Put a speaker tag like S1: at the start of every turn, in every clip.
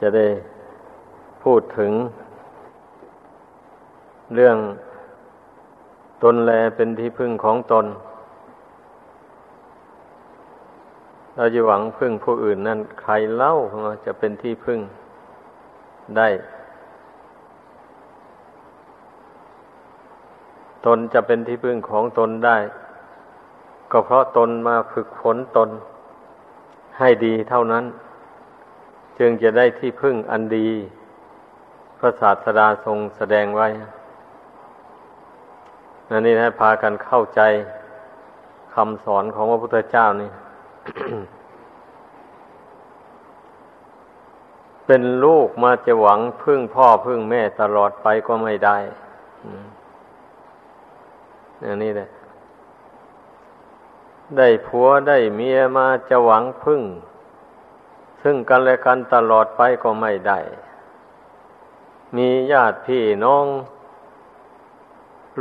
S1: จะได้พูดถึง เรื่องตนแลเป็นที่พึ่งของตน เราจะหวังพึ่งผู้อื่นนั่นใครเล่าจะเป็นที่พึ่งได้ ตนจะเป็นที่พึ่งของตนได้ ก็เพราะตนมาฝึกฝนตนให้ดีเท่านั้น จึงจะได้ที่พึ่งอันดี พระศาสดาทรงแสดงไว้นั่นนี่ให้พากันเข้าใจคำสอนของพระพุทธเจ้านี่ เป็นลูกมาจะหวังพึ่งพ่อพึ่งแม่ตลอดไปก็ไม่ได้อย่นี้แหละได้ผัวได้เมียมาจะหวังพึ่ง ซึ่งกันและกันตลอดไปก็ไม่ได้ มีญาติพี่น้อง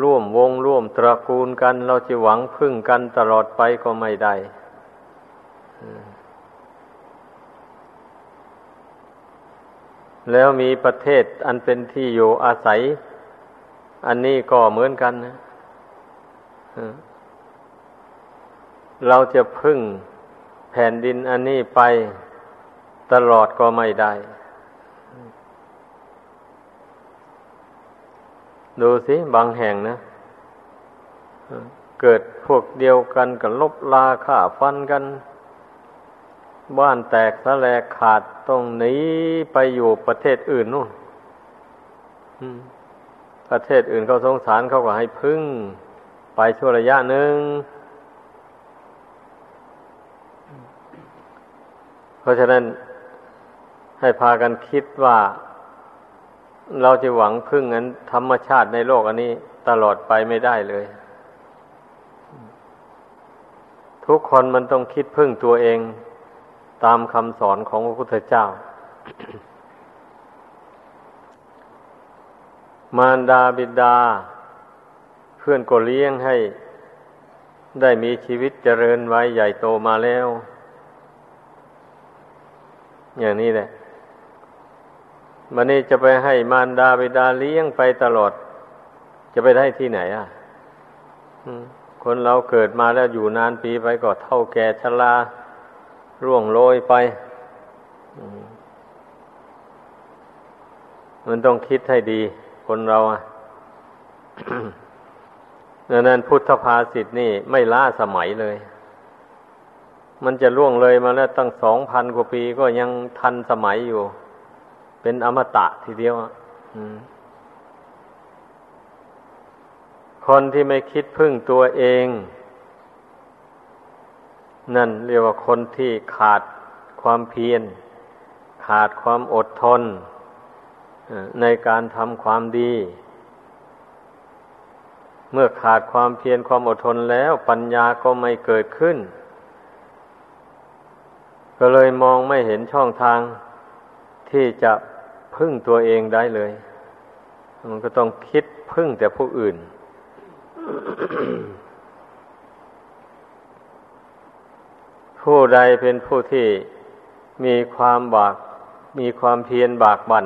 S1: ร่วมวงร่วมตระกูลกัน เราจะหวังพึ่งกันตลอดไปก็ไม่ได้แล้วมีประเทศอันเป็นที่อยู่อาศัย อันนี้ก็เหมือนกันนะเราจะพึ่งแผ่นดินอันนี้ไป ตลอดก็ไม่ได้ ดูสิบางแห่งนะ เกิดพวกเดียวกันกับลบลาข่าฟันกัน บ้านแตกสลายขาดตรงนี้ไปอยู่ประเทศอื่นนู่นประเทศอื่นเขาสงสารเขาก็ให้พึ่ง ไปชั่วระยะหนึ่งเพราะฉะนั้น ให้พากันคิดว่า เราจะหวังพึ่งนั้นธรรมชาติในโลกอันนี้ตลอดไปไม่ได้เลย ทุกคนมันต้องคิดพึ่งตัวเอง ตามคำสอนของพระพุทธเจ้า มารดาบิดา เพื่อนก็เลี้ยงให้ได้มีชีวิตเจริญไว้ใหญ่โตมาแล้ว อย่างนี้แหละ มันนี่จะไปให้มารดาบิดาเลี้ยงไปตลอด จะไปได้ที่ไหนอะคนเราเกิดมาแล้วอยู่นานปีไปก็เท่าแก่ชราร่วงโรยไปมันต้องคิดให้ดี คนเราอะดังนั้นพุทธภาษิตนี่ไม่ล้าสมัยเลย มันจะล่วงเลยมาแล้วตั้งสองพันกว่าปีก็ยังทันสมัยอยู่ เป็นอมตะทีเดียวคนที่ไม่คิดพึ่งตัวเอง นั่นเรียกว่าคนที่ขาดความเพียร ขาดความอดทนในการทำความดี เมื่อขาดความเพียรความอดทนแล้ว ปัญญาก็ไม่เกิดขึ้น ก็เลยมองไม่เห็นช่องทางที่จะ พึ่งตัวเองได้เลย มันก็ต้องคิดพึ่งแต่ผู้อื่น ผู้ใดเป็นผู้ที่มีความบาก มีความเพียรบากบัน่น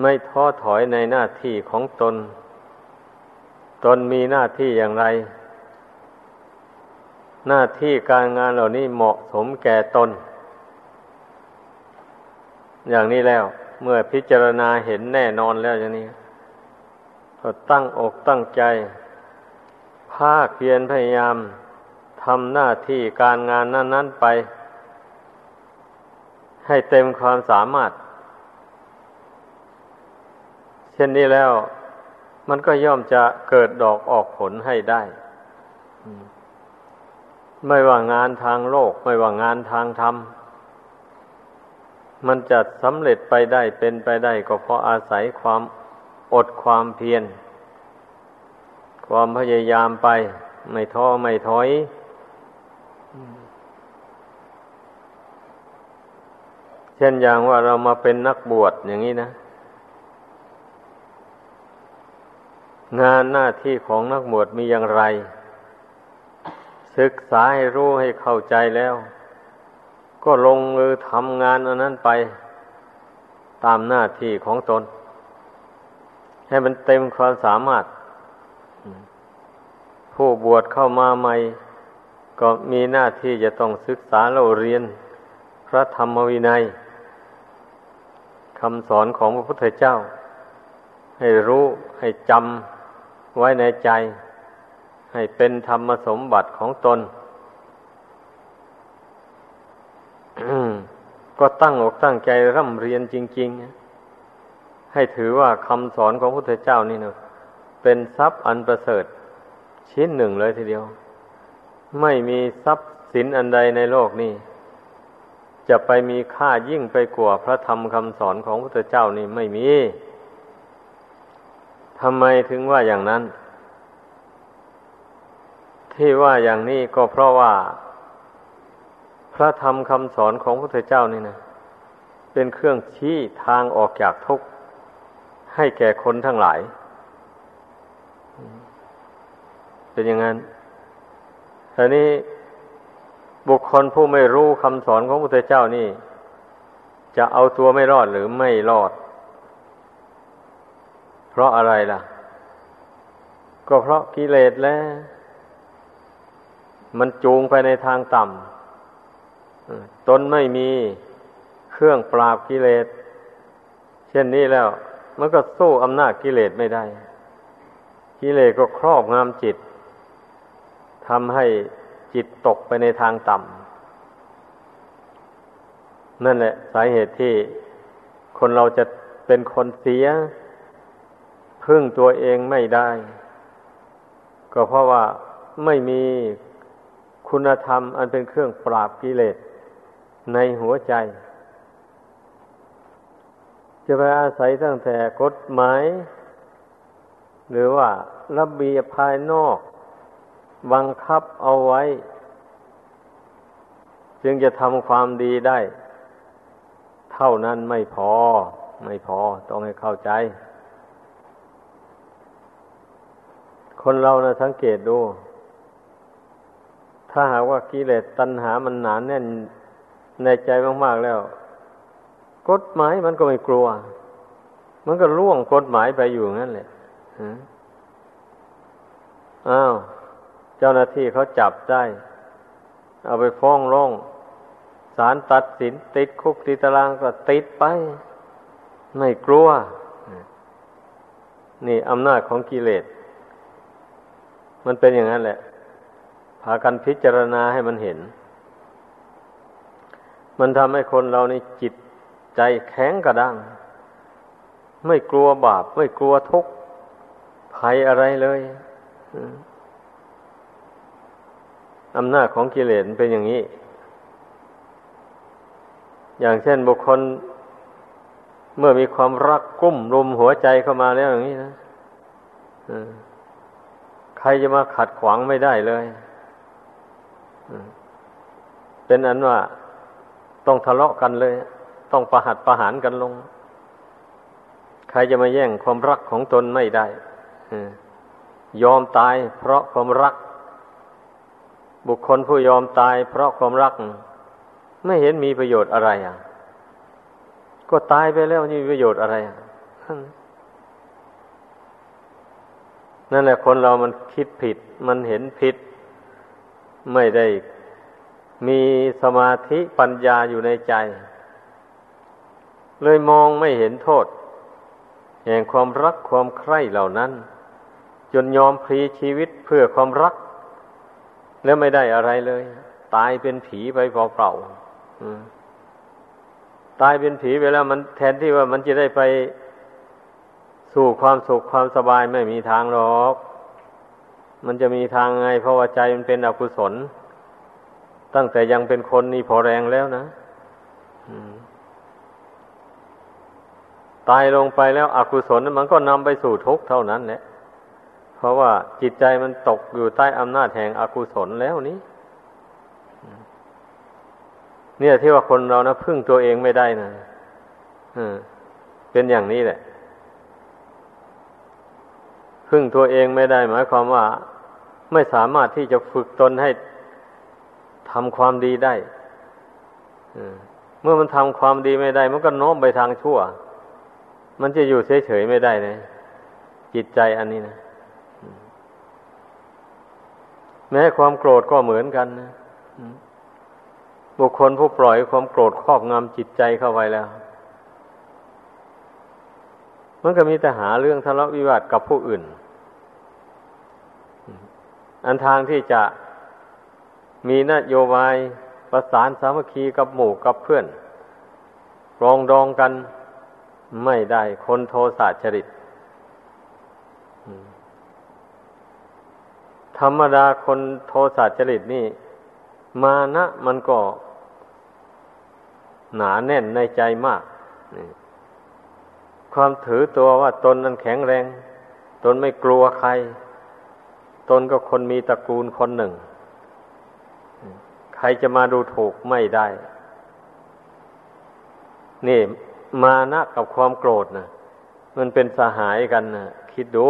S1: ไม่ท้อถอยในหน้าที่ของตน ตนมีหน้าที่อย่างไร หน้าที่การงานเหล่านี้เหมาะสมแก่ตน อย่างนี้แล้ว เมื่อพิจารณาเห็นแน่นอนแล้วอย่างนี้ก็ตั้งอกตั้งใจ ภาคเพียรพยายามทำหน้าที่การงานนั้น ๆไป ให้เต็มความสามารถ เช่นนี้แล้ว มันก็ย่อมจะเกิดดอกออกผลให้ได้ไม่ว่างานทางโลก ไม่ว่างานทางธรรม มันจะสำเร็จไปได้เป็นไปได้ก็เพราะอาศัยความอดความเพียร ความพยายามไป ไม่ท้อไม่ถอย เช่นอย่างว่าเรามาเป็นนักบวชอย่างนี้นะ งานหน้าที่ของนักบวชมีอย่างไร ศึกษาให้รู้ให้เข้าใจแล้ว ก็ลงมือทำงานอันนั้นไปตามหน้าที่ของตน ให้มันเต็มความสามารถ ผู้บวชเข้ามาใหม่ ก็มีหน้าที่จะต้องศึกษาเราเรียนพระธรรมวินัยคำสอนของพระพุทธเจ้า ให้รู้ให้จำไว้ในใจ ให้เป็นธรรมสมบัติของตน ก็ตั้งอกตั้งใจร่ำเรียนจริง ๆ ให้ถือว่าคำสอนของพระพุทธเจ้านี่เนะเป็นทรัพย์อันประเสริฐ ชิ้นหนึ่งเลยทีเดียว ไม่มีทรัพย์สินอันใดในโลกนี้ จะไปมีค่ายิ่งไปกว่าพระธรรมคำสอนของพระพุทธเจ้านี่ไม่มีทำไมถึงว่าอย่างนั้น ที่ว่าอย่างนี้ก็เพราะว่า พระธรรมคำสอนของพระพุทธเจ้านี่นะเป็นเครื่องชี้ทางออกจากทุกข์ให้แก่คนทั้งหลาย เป็นอย่างนั้นทีนี้บุคคลผู้ไม่รู้คำสอนของพระพุทธเจ้านี่ จะเอาตัวไม่รอดหรือไม่รอด เพราะอะไรล่ะ ก็เพราะกิเลสแล้ว มันจูงไปในทางต่ำ ตนไม่มีเครื่องปราบกิเลส เช่นนี้แล้ว มันก็สู้อำนาจกิเลสไม่ได้ กิเลสก็ครอบงำจิตทำให้จิตตกไปในทางต่ำนั่นแหละ สาเหตุที่คนเราจะเป็นคนเสีย พึ่งตัวเองไม่ได้ ก็เพราะว่าไม่มีคุณธรรมอันเป็นเครื่องปราบกิเลส ในหัวใจ จะไปอาศัยตั้งแต่กฎหมาย หรือว่าระเบียบภายนอก บังคับเอาไว้ จึงจะทำความดีได้ เท่านั้นไม่พอ ไม่พอต้องให้เข้าใจ คนเรานะสังเกตดูถ้าหากว่ากิเลสตัณหามันหนานแน่น ในใจมากๆแล้ว กฎหมายมันก็ไม่กลัว มันก็ล่วงกฎหมายไปอยู่งั้นแหละอ้าว เจ้าหน้าที่เขาจับได้ เอาไปฟ้องร้องศาลตัดสินติดคุกติดตารางก็ติดไป ไม่กลัว นี่อำนาจของกิเลส มันเป็นอย่างนั้นแหละ พากันพิจารณาให้มันเห็น มันทำให้คนเราในจิตใจแข็งกระด้าง ไม่กลัวบาป ไม่กลัวทุกข์ภัยอะไรเลยอำนาจของกิเลสเป็นอย่างนี้ อย่างเช่นบุคคล เมื่อมีความรักกุ้มรุมหัวใจเข้ามาแล้วอย่างนี้นะใครจะมาขัดขวางไม่ได้เลย เป็นอันว่า ต้องทะเลาะกันเลย ต้องประหัดประหารกันลง ใครจะมาแย่งความรักของตนไม่ได้ยอมตายเพราะความรัก บุคคลผู้ยอมตายเพราะความรัก ไม่เห็นมีประโยชน์อะไรอะ ก็ตายไปแล้วมีประโยชน์อะไรอะนั่นแหละคนเรามันคิดผิด มันเห็นผิด ไม่ได้ มีสมาธิปัญญาอยู่ในใจ เลยมองไม่เห็นโทษ แห่งความรักความใคร่เหล่านั้น จนยอมพลีชีวิตเพื่อความรัก แล้วไม่ได้อะไรเลย ตายเป็นผีไปเปล่าๆตายเป็นผีไปแล้วมันแทนที่ว่ามันจะได้ไปสู่ความสุขความสบายไม่มีทางหรอก มันจะมีทางไง เพราะว่าใจมันเป็นอกุศล ตั้งแต่ยังเป็นคนนี่พอแรงแล้วนะตายลงไปแล้วอกุศลมันก็นำไปสู่ทุกข์เท่านั้นแหละ เพราะว่าจิตใจมันตกอยู่ใต้อำนาจแห่งอกุศลแล้วนี้ เนี่ยที่ว่าคนเรานะพึ่งตัวเองไม่ได้นะเป็นอย่างนี้แหละ พึ่งตัวเองไม่ได้ หมายความว่า ไม่สามารถที่จะฝึกตนให้ ทำความดีได้เมื่อมันทำความดีไม่ได้ มันก็โน้มไปทางชั่ว มันจะอยู่เฉยๆไม่ได้เลยจิตใจอันนี้นะแม้ความโกรธก็เหมือนกันนะบุคคลผู้ปล่อยความโกรธครอบงำจิตใจเข้าไปแล้ว มันก็มีแต่หาเรื่องทะเลาะวิวาทกับผู้อื่น อันทางที่จะ มีนโยบายประสานสามัคคีกับหมู่กับเพื่อน รองดองกันไม่ได้คนโทสะจริต ธรรมดาคนโทสะจริตนี่ มานะมันก็หนาแน่นในใจมาก ความถือตัวว่าตนนั้นแข็งแรง ตนไม่กลัวใคร ตนก็คนมีตระกูลคนหนึ่ง ใครจะมาดูถูกไม่ได้ นี่มานะกับความโกรธนะมันเป็นสหายกันนะคิดดู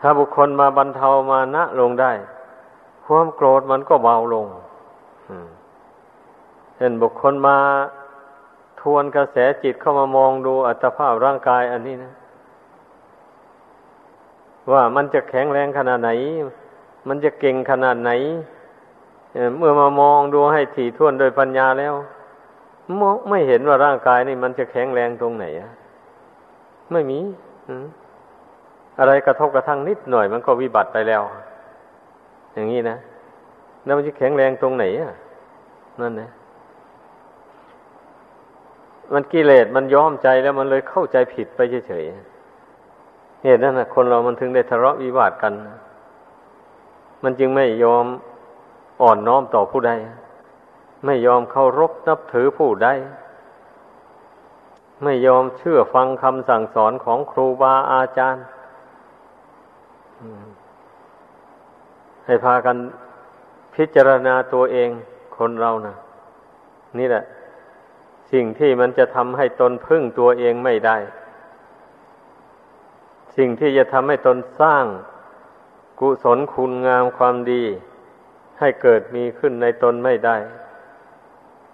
S1: ถ้าบุคคลมาบรรเทามานะลงได้ ความโกรธมันก็เบาลงเห็นบุคคลมาทวนกระแสจิตเข้ามามองดูอัตภาพร่างกายอันนี้นะ ว่ามันจะแข็งแรงขนาดไหน มันจะเก่งขนาดไหนเมื่อมามองดูให้ถี่ถ้วนโดยปัญญาแล้วมองไม่เห็นว่าร่างกายนี่มันจะแข็งแรงตรงไหนอะไม่มีอะไรกระทบกระทั่งนิดหน่อย มันก็วิบัติไปแล้ว อย่างนี้นะแล้วมันจะแข็งแรงตรงไหนอะนั่นนะมันกิเลสมันย้อมใจแล้วมันเลยเข้าใจผิดไปเฉยๆเหตุนั้นนะคนเรามันถึงได้ทะเลาะวิวาทกัน มันจึงไม่ยอมอ่อนน้อมต่อผู้ใด ไม่ยอมเคารพนับถือผู้ใด ไม่ยอมเชื่อฟังคำสั่งสอนของครูบาอาจารย์ ให้พากันพิจารณาตัวเองคนเรานะนี่แหละ สิ่งที่มันจะทำให้ตนพึ่งตัวเองไม่ได้ สิ่งที่จะทำให้ตนสร้าง กุศลคุณงามความดี ให้เกิดมีขึ้นในตนไม่ได้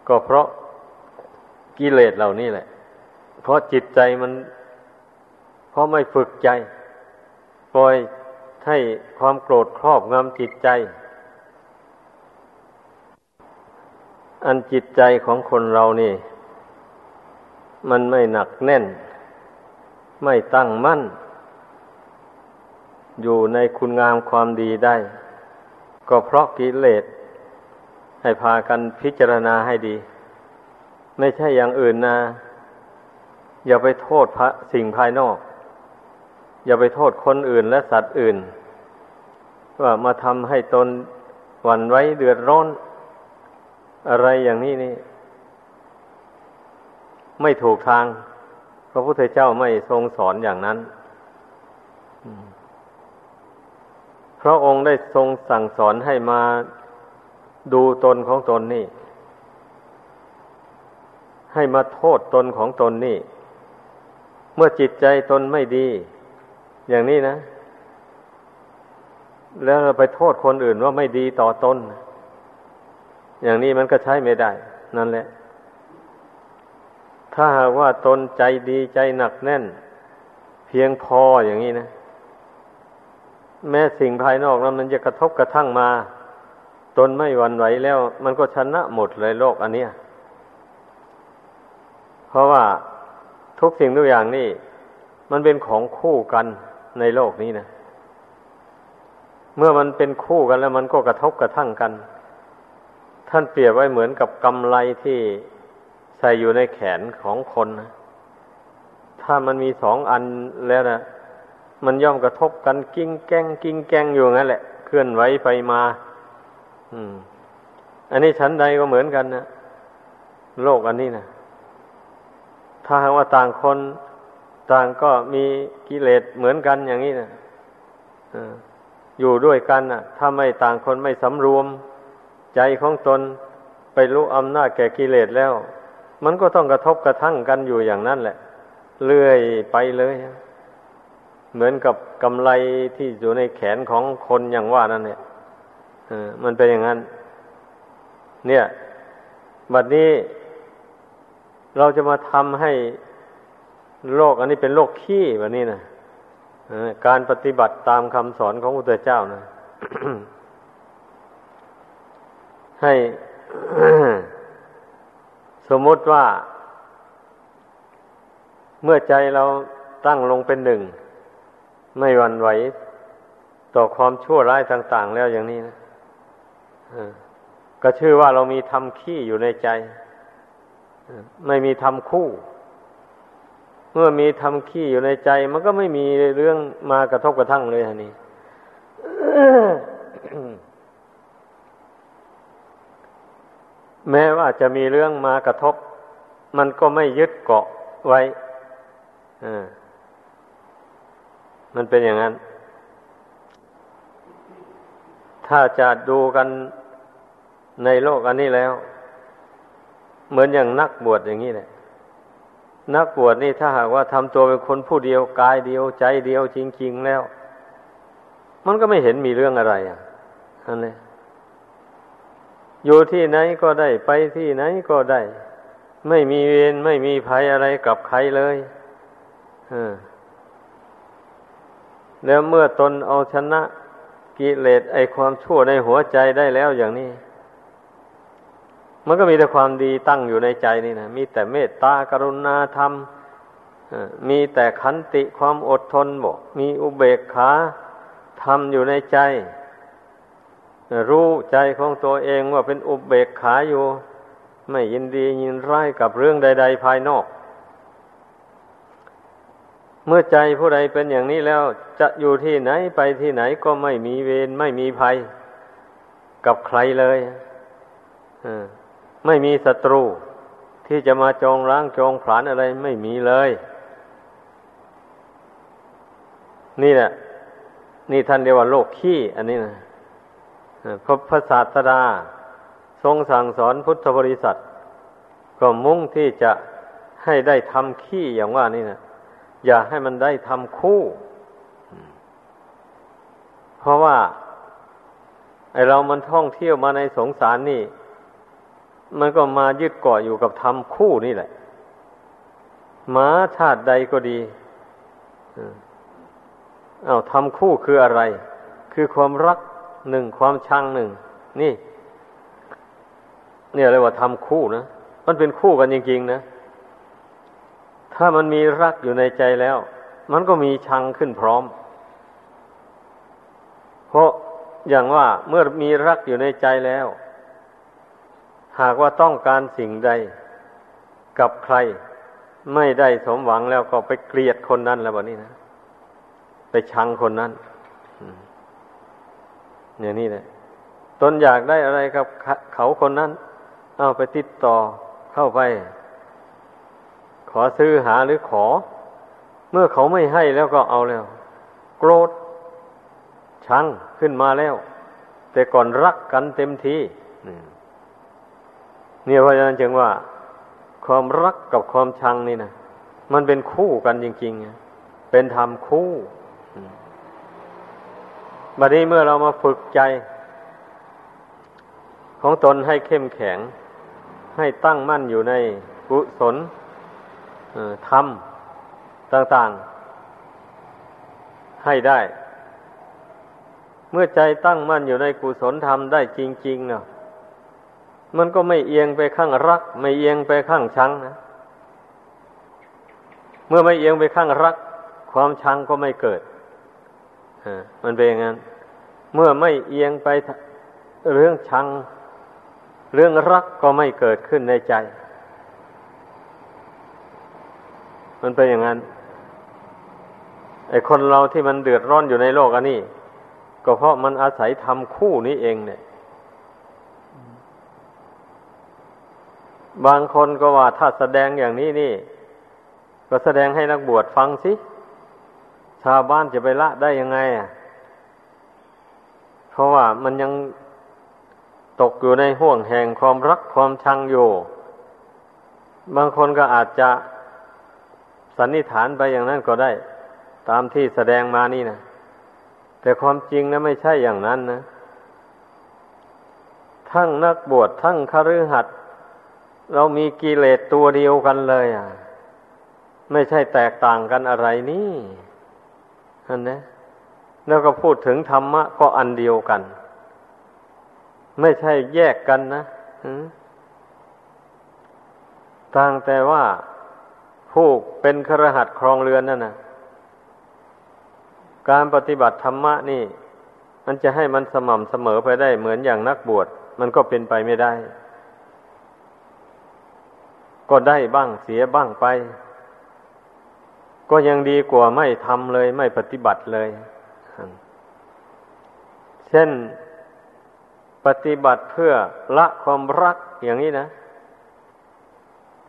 S1: ก็เพราะกิเลสเหล่านี้แหละ เพราะจิตใจมัน เพราะไม่ฝึกใจ ปล่อยให้ความโกรธครอบงำจิตใจ อันจิตใจของคนเรานี่ มันไม่หนักแน่น ไม่ตั้งมั่น อยู่ในคุณงามความดีได้ ก็เพราะกิเลสให้พากันพิจารณาให้ดี ไม่ใช่อย่างอื่นนะ อย่าไปโทษพระสิ่งภายนอก อย่าไปโทษคนอื่นและสัตว์อื่น ว่ามาทำให้ตนหวั่นไว้เดือดร้อน อะไรอย่างนี้นี่ ไม่ถูกทาง พระพุทธเจ้าไม่ทรงสอนอย่างนั้น พระองค์ได้ทรงสั่งสอนให้มาดูตนของตนนี่ ให้มาโทษตนของตนนี่ เมื่อจิตใจตนไม่ดี อย่างนี้นะ แล้วไปโทษคนอื่นว่าไม่ดีต่อตน อย่างนี้มันก็ใช้ไม่ได้ นั่นแหละ ถ้าหากว่าตนใจดีใจหนักแน่น เพียงพออย่างนี้นะ แม้สิ่งภายนอกนั้นมันจะกระทบกระทั่งมา ตนไม่หวั่นไหวแล้ว มันก็ชนะหมดเลยโลกอันเนี้ยเพราะว่าทุกสิ่งทุกอย่างนี่มันเป็นของคู่กันในโลกนี้นะ เมื่อมันเป็นคู่กันแล้วมันก็กระทบกระทั่งกัน ท่านเปรียบไว้เหมือนกับกำไลที่ใส่อยู่ในแขนของคนนะถ้ามันมีสองอันแล้วนะ มันย่อมกระทบกันกิ้งแก้งกิ้งแก้งอยู่งั้นแหละเคลื่อนไหวไปมา อืม อันนี้ชั้นใดก็เหมือนกันนะโลกอันนี้นะถ้าหากว่าต่างคนต่างก็มีกิเลสเหมือนกันอย่างนี้นะอยู่ด้วยกันนะถ้าไม่ต่างคนไม่สำรวม ใจของตนไปรู้อำนาจแก่กิเลสแล้ว มันก็ต้องกระทบกระทั่งกันอยู่อย่างนั้นแหละ เลื่อยไปเลย เหมือนกับกำไลที่อยู่ในแขนของคนอย่างว่านั่นเนี่ยมันเป็นอย่างนั้น เนี่ย บัดนี้เราจะมาทำให้โลกอันนี้เป็นโลกขี้แบบนี้นะการปฏิบัติตามคำสอนของพระเจ้านะให้สมมติว่า เมื่อใจเราตั้งลงเป็นหนึ่ง ไม่หวั่นไหวต่อความชั่วร้ายต่าง ๆ แล้วอย่างนี้นะก็ชื่อว่าเรามีทำขี้อยู่ในใจไม่มีทำคู่ เมื่อมีทำขี้อยู่ในใจ มันก็ไม่มีเรื่องมากระทบกระทั่งเลยฮะนี่แม้ว่าจะมีเรื่องมากระทบ มันก็ไม่ยึดเกาะไว้ มันเป็นอย่างนั้น ถ้าจะดูกันในโลกอันนี้แล้ว เหมือนอย่างนักบวชอย่างนี้แหละนักบวชนี่ถ้าหากว่าทำตัวเป็นคนผู้เดียวกายเดียวใจเดียวจริง ๆ แล้ว มันก็ไม่เห็นมีเรื่องอะไรอะอันนี้อยู่ที่ไหนก็ได้ไปที่ไหนก็ได้ ไม่มีเวรไม่มีภัยอะไรกับใครเลยอือ แล้วเมื่อตนเอาชนะกิเลสไอความชั่วในหัวใจได้แล้วอย่างนี้ มันก็มีแต่ความดีตั้งอยู่ในใจนี่นะมีแต่เมตตากรุณาธรรมมีแต่ขันติความอดทนบอกมีอุเบกขาธรรมอยู่ในใจ รู้ใจของตัวเองว่าเป็นอุเบกขาอยู่ ไม่ยินดียินร้ายกับเรื่องใด ๆ ภายนอก เมื่อใจผู้ใดเป็นอย่างนี้แล้ว จะอยู่ที่ไหนไปที่ไหนก็ไม่มีเวรไม่มีภัย กับใครเลยไม่มีศัตรู ที่จะมาจองร้างจองผลานอะไรไม่มีเลย นี่แหละ นี่ท่านเรียกว่าโลกขี้อันนี้นะพระพระศาสดา ทรงสั่งสอนพุทธบริษัท ก็มุ่งที่จะให้ได้ทำขี้อย่างว่านี่นะ อย่าให้มันได้ทำคู่ เพราะว่า ไอเรามันท่องเที่ยวมาในสงสารนี่ มันก็มายึดเกาะอยู่กับทำคู่นี่แหละมาชาติใดก็ดีอา้าวทำคู่คืออะไร คือความรักหนึ่งความชังหนึ่ง นี่ เนี่ยเรียกว่าทำคู่นะ มันเป็นคู่กันจริงๆนะ ถ้ามันมีรักอยู่ในใจแล้ว มันก็มีชังขึ้นพร้อม เพราะอย่างว่าเมื่อมีรักอยู่ในใจแล้ว หากว่าต้องการสิ่งใดกับใคร ไม่ได้สมหวังแล้วก็ไปเกลียดคนนั้นแล้วแบบนี้นะไปชังคนนั้นอย่างนี้แหละตนอยากได้อะไรกับเขาคนนั้น เอาไปติดต่อเข้าไป อซื้อหาหรือขอ เมื่อเขาไม่ให้แล้วก็เอาแล้ว โกรธ ชังขึ้นมาแล้ว แต่ก่อนรักกันเต็มทีเนี่ยเพราะฉะนั้นจึงว่า ความรักกับความชังนี่นะมันเป็นคู่กันจริงๆ เป็นธรรมคู่บัดนี้เมื่อเรามาฝึกใจ ของตนให้เข้มแข็ง ให้ตั้งมั่นอยู่ในกุศล ธรรมต่างๆ ให้ได้ เมื่อใจตั้งมั่นอยู่ในกุศลธรรมได้จริงๆเนาะมันก็ไม่เอียงไปข้างรัก ไม่เอียงไปข้างชังนะเมื่อไม่เอียงไปข้างรัก ความชังก็ไม่เกิดมันเป็นอย่างนั้น เมื่อไม่เอียงไปเรื่องชัง เรื่องรักก็ไม่เกิดขึ้นในใจ มันเป็นอย่างนั้น ไอคนเราที่มันเดือดร้อนอยู่ในโลกอันนี้ ก็เพราะมันอาศัยทำคู่นี้เองเนี่ยบางคนก็ว่าถ้าแสดงอย่างนี้นี่ ก็แสดงให้นักบวชฟังสิ ชาวบ้านจะไปละได้ยังไงอะ เพราะว่ามันยังตกอยู่ในห่วงแห่งความรักความชังอยู่ บางคนก็อาจจะ สันนิษฐานไปอย่างนั้นก็ได้ ตามที่แสดงมานี่นะแต่ความจริงนะไม่ใช่อย่างนั้นนะ ทั้งนักบวชทั้งคฤหัสถ์เรามีกิเลสตัวเดียวกันเลย อะ ไม่ใช่แตกต่างกันอะไรนี่อันนี้แล้วก็พูดถึงธรรมะก็อันเดียวกัน ไม่ใช่แยกกันนะต่างแต่ว่า ผู้เป็นครหัสครองเรือนนั่นนะการปฏิบัติธรรมะนี่ มันจะให้มันสม่ำเสมอไปได้เหมือนอย่างนักบวชมันก็เป็นไปไม่ได้ ก็ได้บ้างเสียบ้างไป ก็ยังดีกว่าไม่ทำเลย ไม่ปฏิบัติเลย เช่นปฏิบัติเพื่อละความรักอย่างนี้นะ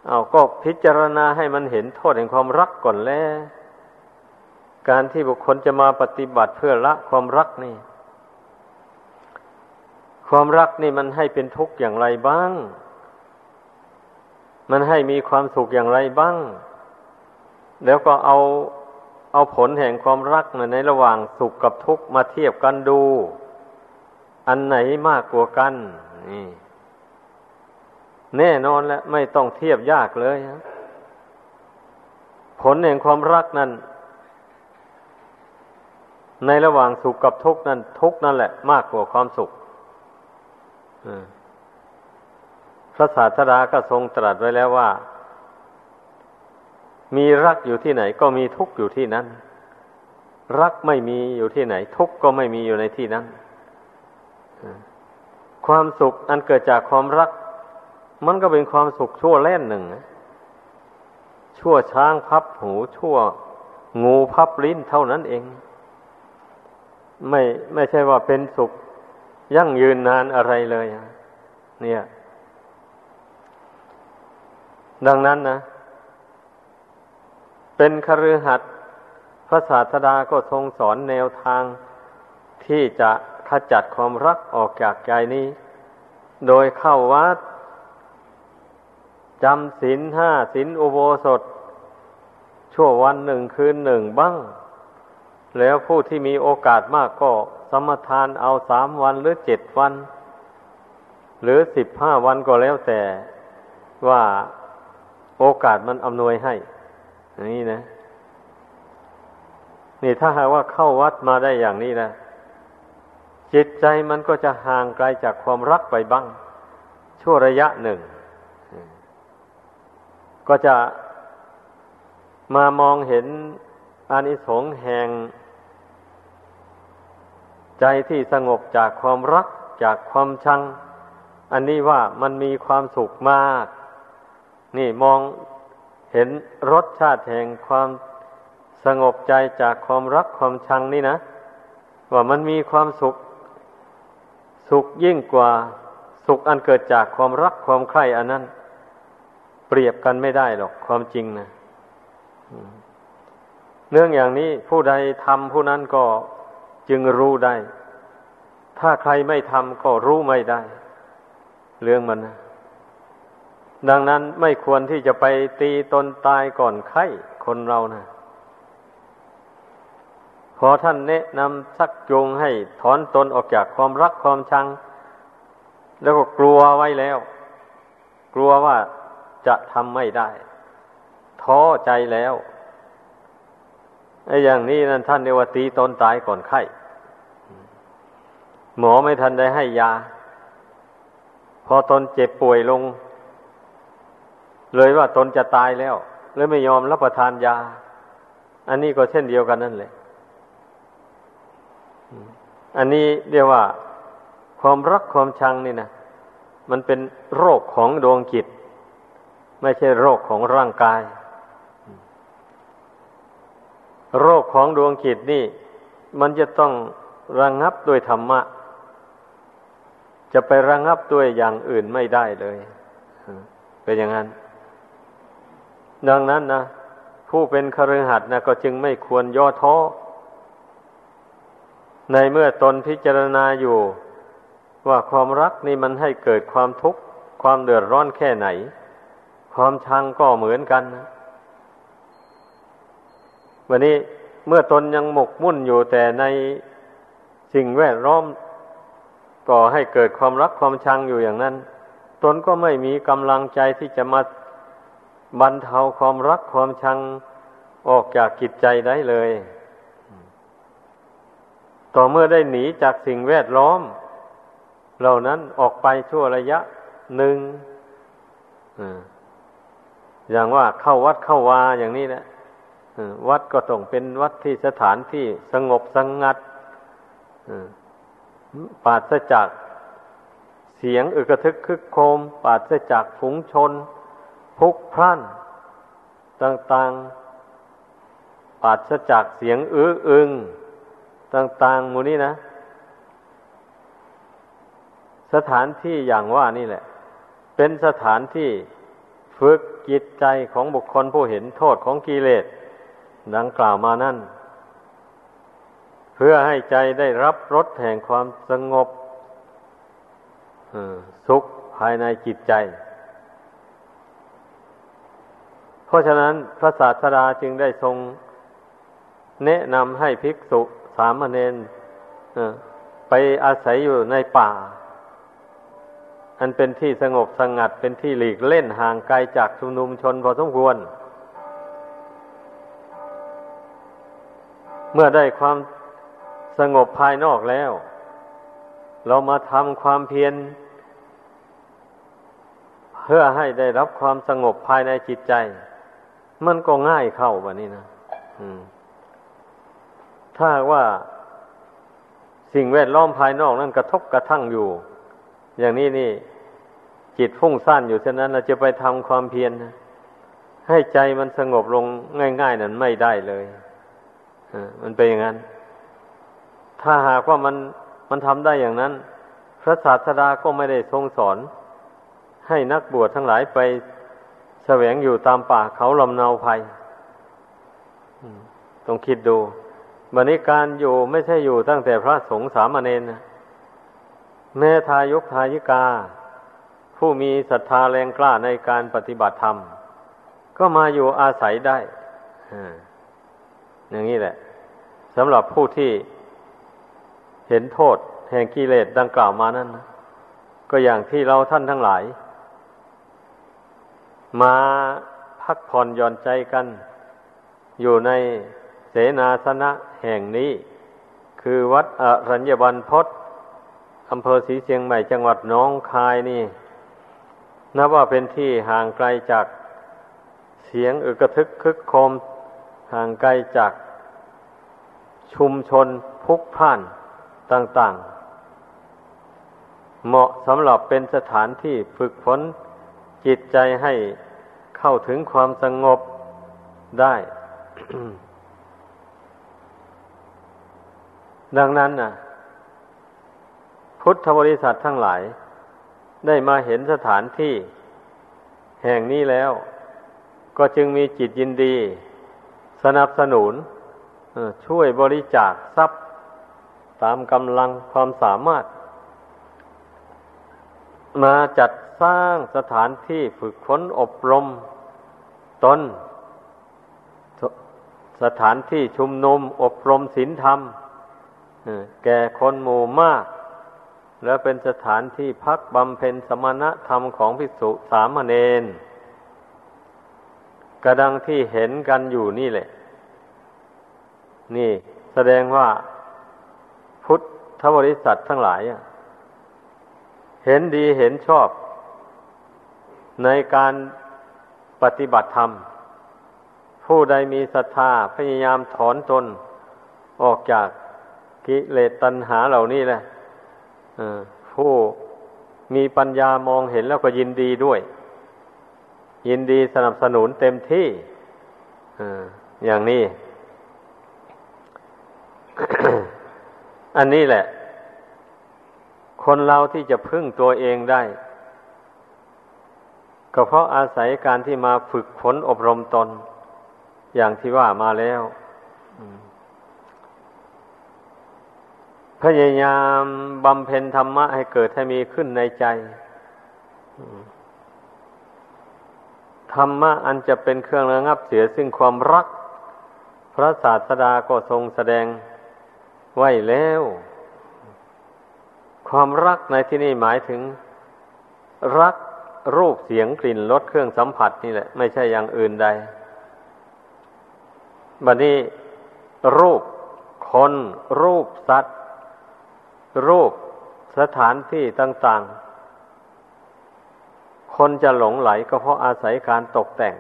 S1: เอาก็พิจารณาให้มันเห็นโทษแห่งความรักก่อนแล้ว การที่บุคคลจะมาปฏิบัติเพื่อละความรักนี่ ความรักนี่มันให้เป็นทุกข์อย่างไรบ้าง มันให้มีความสุขอย่างไรบ้าง แล้วก็เอาเอาผลแห่งความรักในระหว่างสุขกับทุกข์มาเทียบกันดู อันไหนมากกว่ากัน นี่ แน่นอนแล้วไม่ต้องเทียบยากเลยผลแห่งความรักนั้น ในระหว่างสุขกับทุกข์นั้น ทุกข์นั่นแหละ มากกว่าความสุขพระศาสดาก็ทรงตรัสไว้แล้วว่า มีรักอยู่ที่ไหน ก็มีทุกข์อยู่ที่นั้น รักไม่มีอยู่ที่ไหน ทุกข์ก็ไม่มีอยู่ในที่นั้นความสุขอันเกิดจากความรัก มันก็เป็นความสุขชั่วแล่นหนึ่งชั่วช้างพับหูชั่วงูพับลิ้นเท่านั้นเอง ไม่ไม่ใช่ว่าเป็นสุขยั่งยืนนานอะไรเลยเนี่ย ดังนั้นนะ เป็นคฤหัสถ์พระศาสดาก็ทรงสอนแนวทางที่จะขจัดความรักออกจากใจนี้ โดยเข้าวัด จำศีลห้าศีลอุโบสถ ชั่ววันหนึ่งคืนหนึ่งบ้าง แล้วผู้ที่มีโอกาสมากก็สมทานเอาสามวันหรือเจ็ดวัน หรือสิบห้าวันก็แล้วแต่ว่าโอกาสมันอำนวยให้นี่นะ นี่ถ้าหากว่าเข้าวัดมาได้อย่างนี้นะจิตใจมันก็จะห่างไกลจากความรักไปบ้าง ชั่วระยะหนึ่ง ก็จะมามองเห็นอานิสงส์แห่ง ใจที่สงบจากความรักจากความชัง อันนี้ว่ามันมีความสุขมาก นี่มองเห็นรสชาติแห่งความสงบใจจากความรักความชังนี่นะ ว่ามันมีความสุข สุขยิ่งกว่าสุขอันเกิดจากความรักความใคร่อันนั้น เปรียบกันไม่ได้หรอกความจริงนะเรื่องอย่างนี้ผู้ใดทำผู้นั้นก็จึงรู้ได้ ถ้าใครไม่ทำก็รู้ไม่ได้ เรื่องมันนะดังนั้นไม่ควรที่จะไปตีตนตายก่อนไข้คนเรานะพอท่านแนะนำสักจูงให้ถอนตนออกจากความรักความชัง แล้วก็กลัวไว้แล้ว กลัวว่า จะทำไม่ได้ ท้อใจแล้วไอ้อย่างนี้นั่นท่านเรียกว่าตีตนตายก่อนไข้ หมอไม่ทันได้ให้ยา พอตนเจ็บป่วยลง เลยว่าตนจะตายแล้ว เลยไม่ยอมรับประทานยา อันนี้ก็เช่นเดียวกันนั่นแหละอันนี้เรียกว่า ความรักความชังนี่นะมันเป็นโรคของดวงจิต ไม่ใช่โรคของร่างกาย โรคของดวงจิตนี่ มันจะต้องระงงับด้วยธรรมะ จะไประงงับด้วยอย่างอื่นไม่ได้เลยเป็นอย่างนั้น ดังนั้นนะผู้เป็นคฤหัสถ์นะก็จึงไม่ควรย่อท้อในเมื่อตนพิจารณาอยู่ ว่าความรักนี่มันให้เกิดความทุกข์ความเดือดร้อนแค่ไหน ความชังก็เหมือนกันนะวันนี้เมื่อตนยังหมกมุ่นอยู่แต่ในสิ่งแวดล้อมก่อให้เกิดความรักความชังอยู่อย่างนั้น ตนก็ไม่มีกำลังใจที่จะมาบรรเทาความรักความชังออกจากกิจใจได้เลย ต่อเมื่อได้หนีจากสิ่งแวดล้อม เหล่านั้นออกไปชั่วระยะหนึ่ง อย่างว่าเข้าวัดเข้าวาอย่างนี้นะวัดก็ต้องเป็นวัดที่สถานที่สงบสงงัดปราศจากเสียงอึกทึกคึกโคมปราศจากฝูงชนพุกพล่านต่างๆปราศจากเสียงอื้ออึงต่างๆมูนี้นะ สถานที่อย่างว่านี่แหละ เป็นสถานที่ ฝึกจิตใจของบุคคลผู้เห็นโทษของกิเลสดังกล่าวมานั่น เพื่อให้ใจได้รับรสแห่งความสงบสุขภายในจิตใจ เพราะฉะนั้นพระศาสดาจึงได้ทรง แนะนำให้ภิกษุสามเณรไปอาศัยอยู่ในป่า อันเป็นที่สงบสงัดเป็นที่หลีกเล่นห่างไกลจากชุมนุมชนพอสมควร เมื่อได้ความสงบภายนอกแล้ว เรามาทำความเพียรเพื่อให้ได้รับความสงบภายในจิตใจ มันก็ง่ายเข้าแบบนี้นะถ้าว่าสิ่งแวดล้อมภายนอกนั้นกระทบกระทั่งอยู่ อย่างนี้นี่ จิตฟุ้งซ่านอยู่ฉะนั้นเราจะไปทำความเพียรให้ใจมันสงบลงง่าย ๆ นั้นไม่ได้เลยมันเป็นอย่างนั้น ถ้าหากว่ามันมันทำได้อย่างนั้น พระศาสดาก็ไม่ได้ทรงสอน ให้นักบวชทั้งหลายไปแสวงอยู่ตามป่าเขาลำนาวภัยต้องคิดดูบันนี้การอยู่ไม่ใช่อยู่ตั้งแต่พระสงฆ์สามเณรนะ แม่ทายกทายิกา ผู้มีศรัทธาแรงกล้าในการปฏิบัติธรรม ก็มาอยู่อาศัยได้อย่างนี้แหละสำหรับผู้ที่เห็นโทษแห่งกิเลสดังกล่าวมานั้นนะก็อย่างที่เราท่านทั้งหลาย มาพักผ่อนหย่อนใจกัน อยู่ในเสนาสนะแห่งนี้ คือวัดอรัญญบันพศ อำเภอศรีเชียงใหม่จังหวัดน้องคายนี่ นับว่าเป็นที่ห่างไกลจากเสียงอึกทึกคึกโคม ห่างไกลจากชุมชนพุกพ่านต่าง ๆ เหมาะสำหรับเป็นสถานที่ฝึกฝนจิตใจให้เข้าถึงความสงบได้ดังนั้นน่ะ พุทธบริษัททั้งหลาย ได้มาเห็นสถานที่ แห่งนี้แล้ว ก็จึงมีจิตยินดี สนับสนุนช่วยบริจาคทรัพย์ ตามกำลังความสามารถ มาจัดสร้างสถานที่ฝึกฝนอบรมตนสถานที่ชุมนุมอบรมศีลธรรมแก่คนหมู่มาก และเป็นสถานที่พักบำเพ็ญสมณธรรมของภิกษุสามเณรกระดังที่เห็นกันอยู่นี่แหละ นี่แสดงว่าพุทธบริษัททั้งหลาย เห็นดีเห็นชอบ ในการปฏิบัติธรรม ผู้ใดมีศรัทธาพยายามถอนตน ออกจากกิเลสตัณหาเหล่านี้แหละ ผู้มีปัญญามองเห็นแล้วก็ยินดีด้วย ยินดีสนับสนุนเต็มที่อย่างนี้ อันนี้แหละ คนเราที่จะพึ่งตัวเองได้ ก็เพราะอาศัยการที่มาฝึกฝนอบรมตน อย่างที่ว่ามาแล้ว พยายามบำเพ็ญธรรมะให้เกิดให้มีขึ้นในใจธรรมะอันจะเป็นเครื่องระงับเสียซึ่งความรัก พระศาสดาก็ทรงแสดงไว้แล้ว ความรักในที่นี้หมายถึง รักรูปเสียงกลิ่นรสเครื่องสัมผัสนี่แหละ ไม่ใช่อย่างอื่นใด บัดนี้รูปคน รูปสัตว์ รูปสถานที่ต่างๆ คนจะหลงไหลก็เพราะอาศัยการตกแต่ง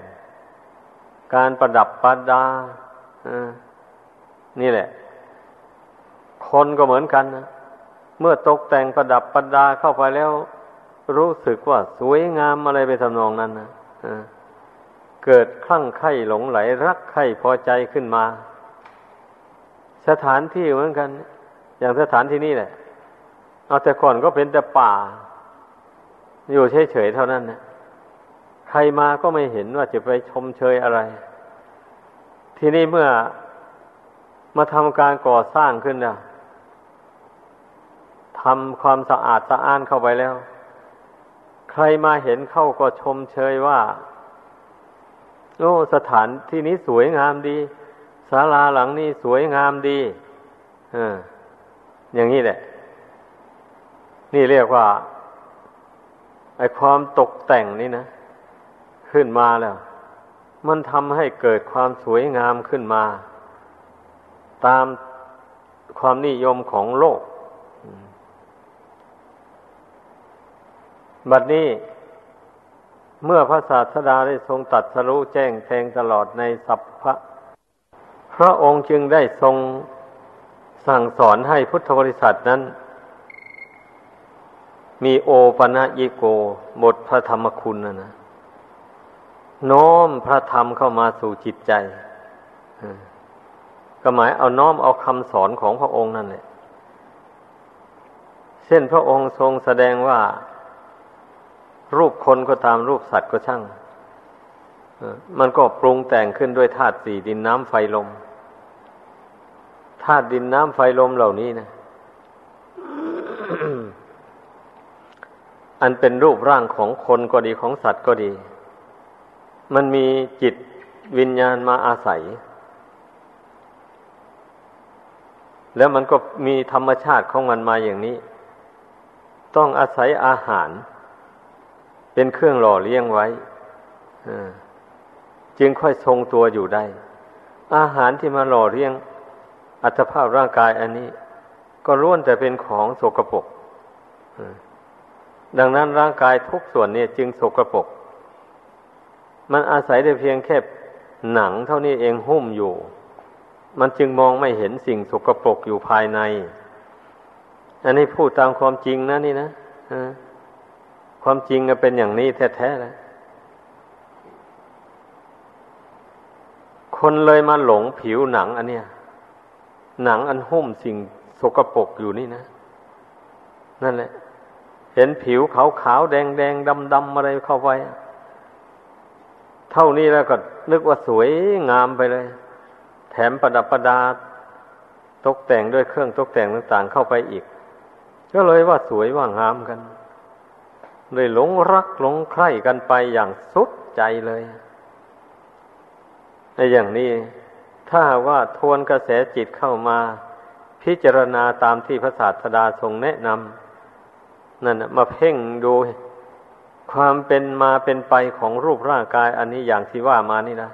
S1: การประดับประดานี่แหละ คนก็เหมือนกันนะเมื่อตกแต่งประดับประดาเข้าไปแล้ว รู้สึกว่าสวยงามอะไรไปทำนองนั้นนะเกิดคลั่งไคล้หลงไหล รักใคร่พอใจขึ้นมา สถานที่เหมือนกัน อย่างสถานที่นี่แหละ เอาแต่ก่อนก็เป็นแต่ป่า อยู่เฉยๆเท่านั้นนะใครมาก็ไม่เห็นว่าจะไปชมเชยอะไร ทีนี้เมื่อมาทำการก่อสร้างขึ้นนะทำความสะอาดสะอ้านเข้าไปแล้ว ใครมาเห็นเข้าก็ชมเชยว่าโอ้สถานที่นี้สวยงามดีศาลาหลังนี้สวยงามดีออย่างนี้แหละ นี่เรียกว่าไอความตกแต่งนี่นะ ขึ้นมาแล้ว มันทำให้เกิดความสวยงามขึ้นมา ตามความนิยมของโลก บัดนี้เมื่อพระศาสดาได้ทรงตัดสรู้แจ้งแทงตลอดในสัพพะพระองค์จึงได้ทรงสั่งสอนให้พุทธบริษัทนั้น มีโอปนะยิโก บทพระธรรมคุณนะนะน้อมพระธรรมเข้ามาสู่จิตใจก็หมายเอาน้อมเอาคำสอนของพระองค์นั่นแหละเช่นพระองค์ทรงแสดงว่า รูปคนก็ตามรูปสัตว์ก็ช่างมันก็ปรุงแต่งขึ้นด้วยธาตุสี่ดินน้ำไฟลมธาตุดินน้ำไฟลมเหล่านี้นะ อันเป็นรูปร่างของคนก็ดีของสัตว์ก็ดี มันมีจิตวิญญาณมาอาศัย แล้วมันก็มีธรรมชาติของมันมาอย่างนี้ ต้องอาศัยอาหาร เป็นเครื่องหล่อเลี้ยงไว้จึงค่อยทรงตัวอยู่ได้ อาหารที่มาหล่อเลี้ยง อัตภาพร่างกายอันนี้ ก็ล้วนแต่เป็นของโสกปรก ดังนั้นร่างกายทุกส่วนนี้จึงสกปรกมันอาศัยได้เพียงแค่หนังเท่านี้เองหุ้มอยู่ มันจึงมองไม่เห็นสิ่งสกปรกอยู่ภายใน อันนี้พูดตามความจริงนะนี่นะความจริงก็เป็นอย่างนี้แท้ๆแล้วคนเลยมาหลงผิวหนังอันเนี้ยหนังอันหุ้มสิ่งสกปรกอยู่นี่นะ นั่นแหละ ห็นผิวขาวขาวแดงแดงดำดำอะไรเข้าไป เท่านี้แล้วก็นึกว่าสวยงามไปเลย แถมประดับประดา ตกแต่งด้วยเครื่องตกแต่งต่างๆเข้าไปอีก ก็เลยว่าสวยว่างามกัน เลยหลงรักหลงใคร่กันไปอย่างสุดใจเลยในอย่างนี้ถ้าว่าทวนกระแสจิตเข้ามา พิจารณาตามที่พระศาสดาทรงแนะนำ นั่นมาเพ่งดูความเป็นมาเป็นไปของรูปร่างกาย อันนี้อย่างที่ว่ามานี่นะ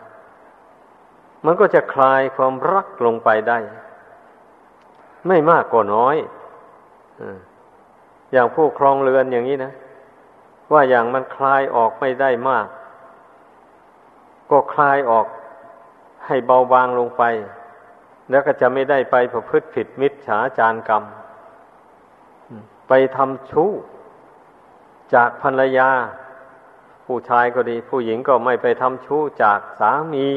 S1: มันก็จะคลายความรักลงไปได้ ไม่มากก็น้อยอย่างผู้ครองเรือนอย่างนี้นะ ว่าอย่างมันคลายออกไม่ได้มาก ก็คลายออกให้เบาบางลงไป แล้วก็จะไม่ได้ไปประพฤติผิดมิจฉาจารกรรม ไปทำชู้ จากภรรยา ผู้ชายก็ดี ผู้หญิงก็ไม่ไปทำชู้จากสามี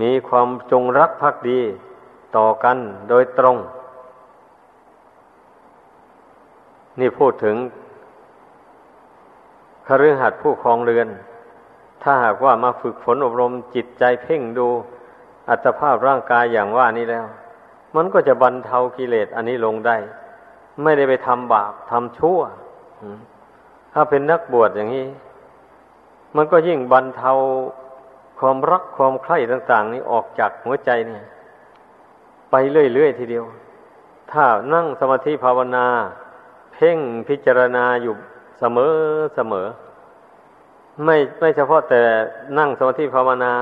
S1: มีความจงรักภักดีต่อกันโดยตรง นี่พูดถึงคฤหัสถ์ผู้ครองเรือน ถ้าหากว่ามาฝึกฝนอบรมจิตใจเพ่งดูอัตภาพร่างกายอย่างว่านี้แล้ว มันก็จะบรรเทากิเลสอันนี้ลงได้ ไม่ได้ไปทำบาปทำชั่ว ถ้าเป็นนักบวชอย่างนี้ มันก็ยิ่งบรรเทาความรักความใคร่ต่าง ๆ นี้ออกจากหัวใจเนี่ย ไปเรื่อยๆทีเดียว ถ้านั่งสมาธิภาวนา เพ่งพิจารณาอยู่เสมอเสมอ ไม่ไม่เฉพาะแต่นั่งสมาธิภาวนา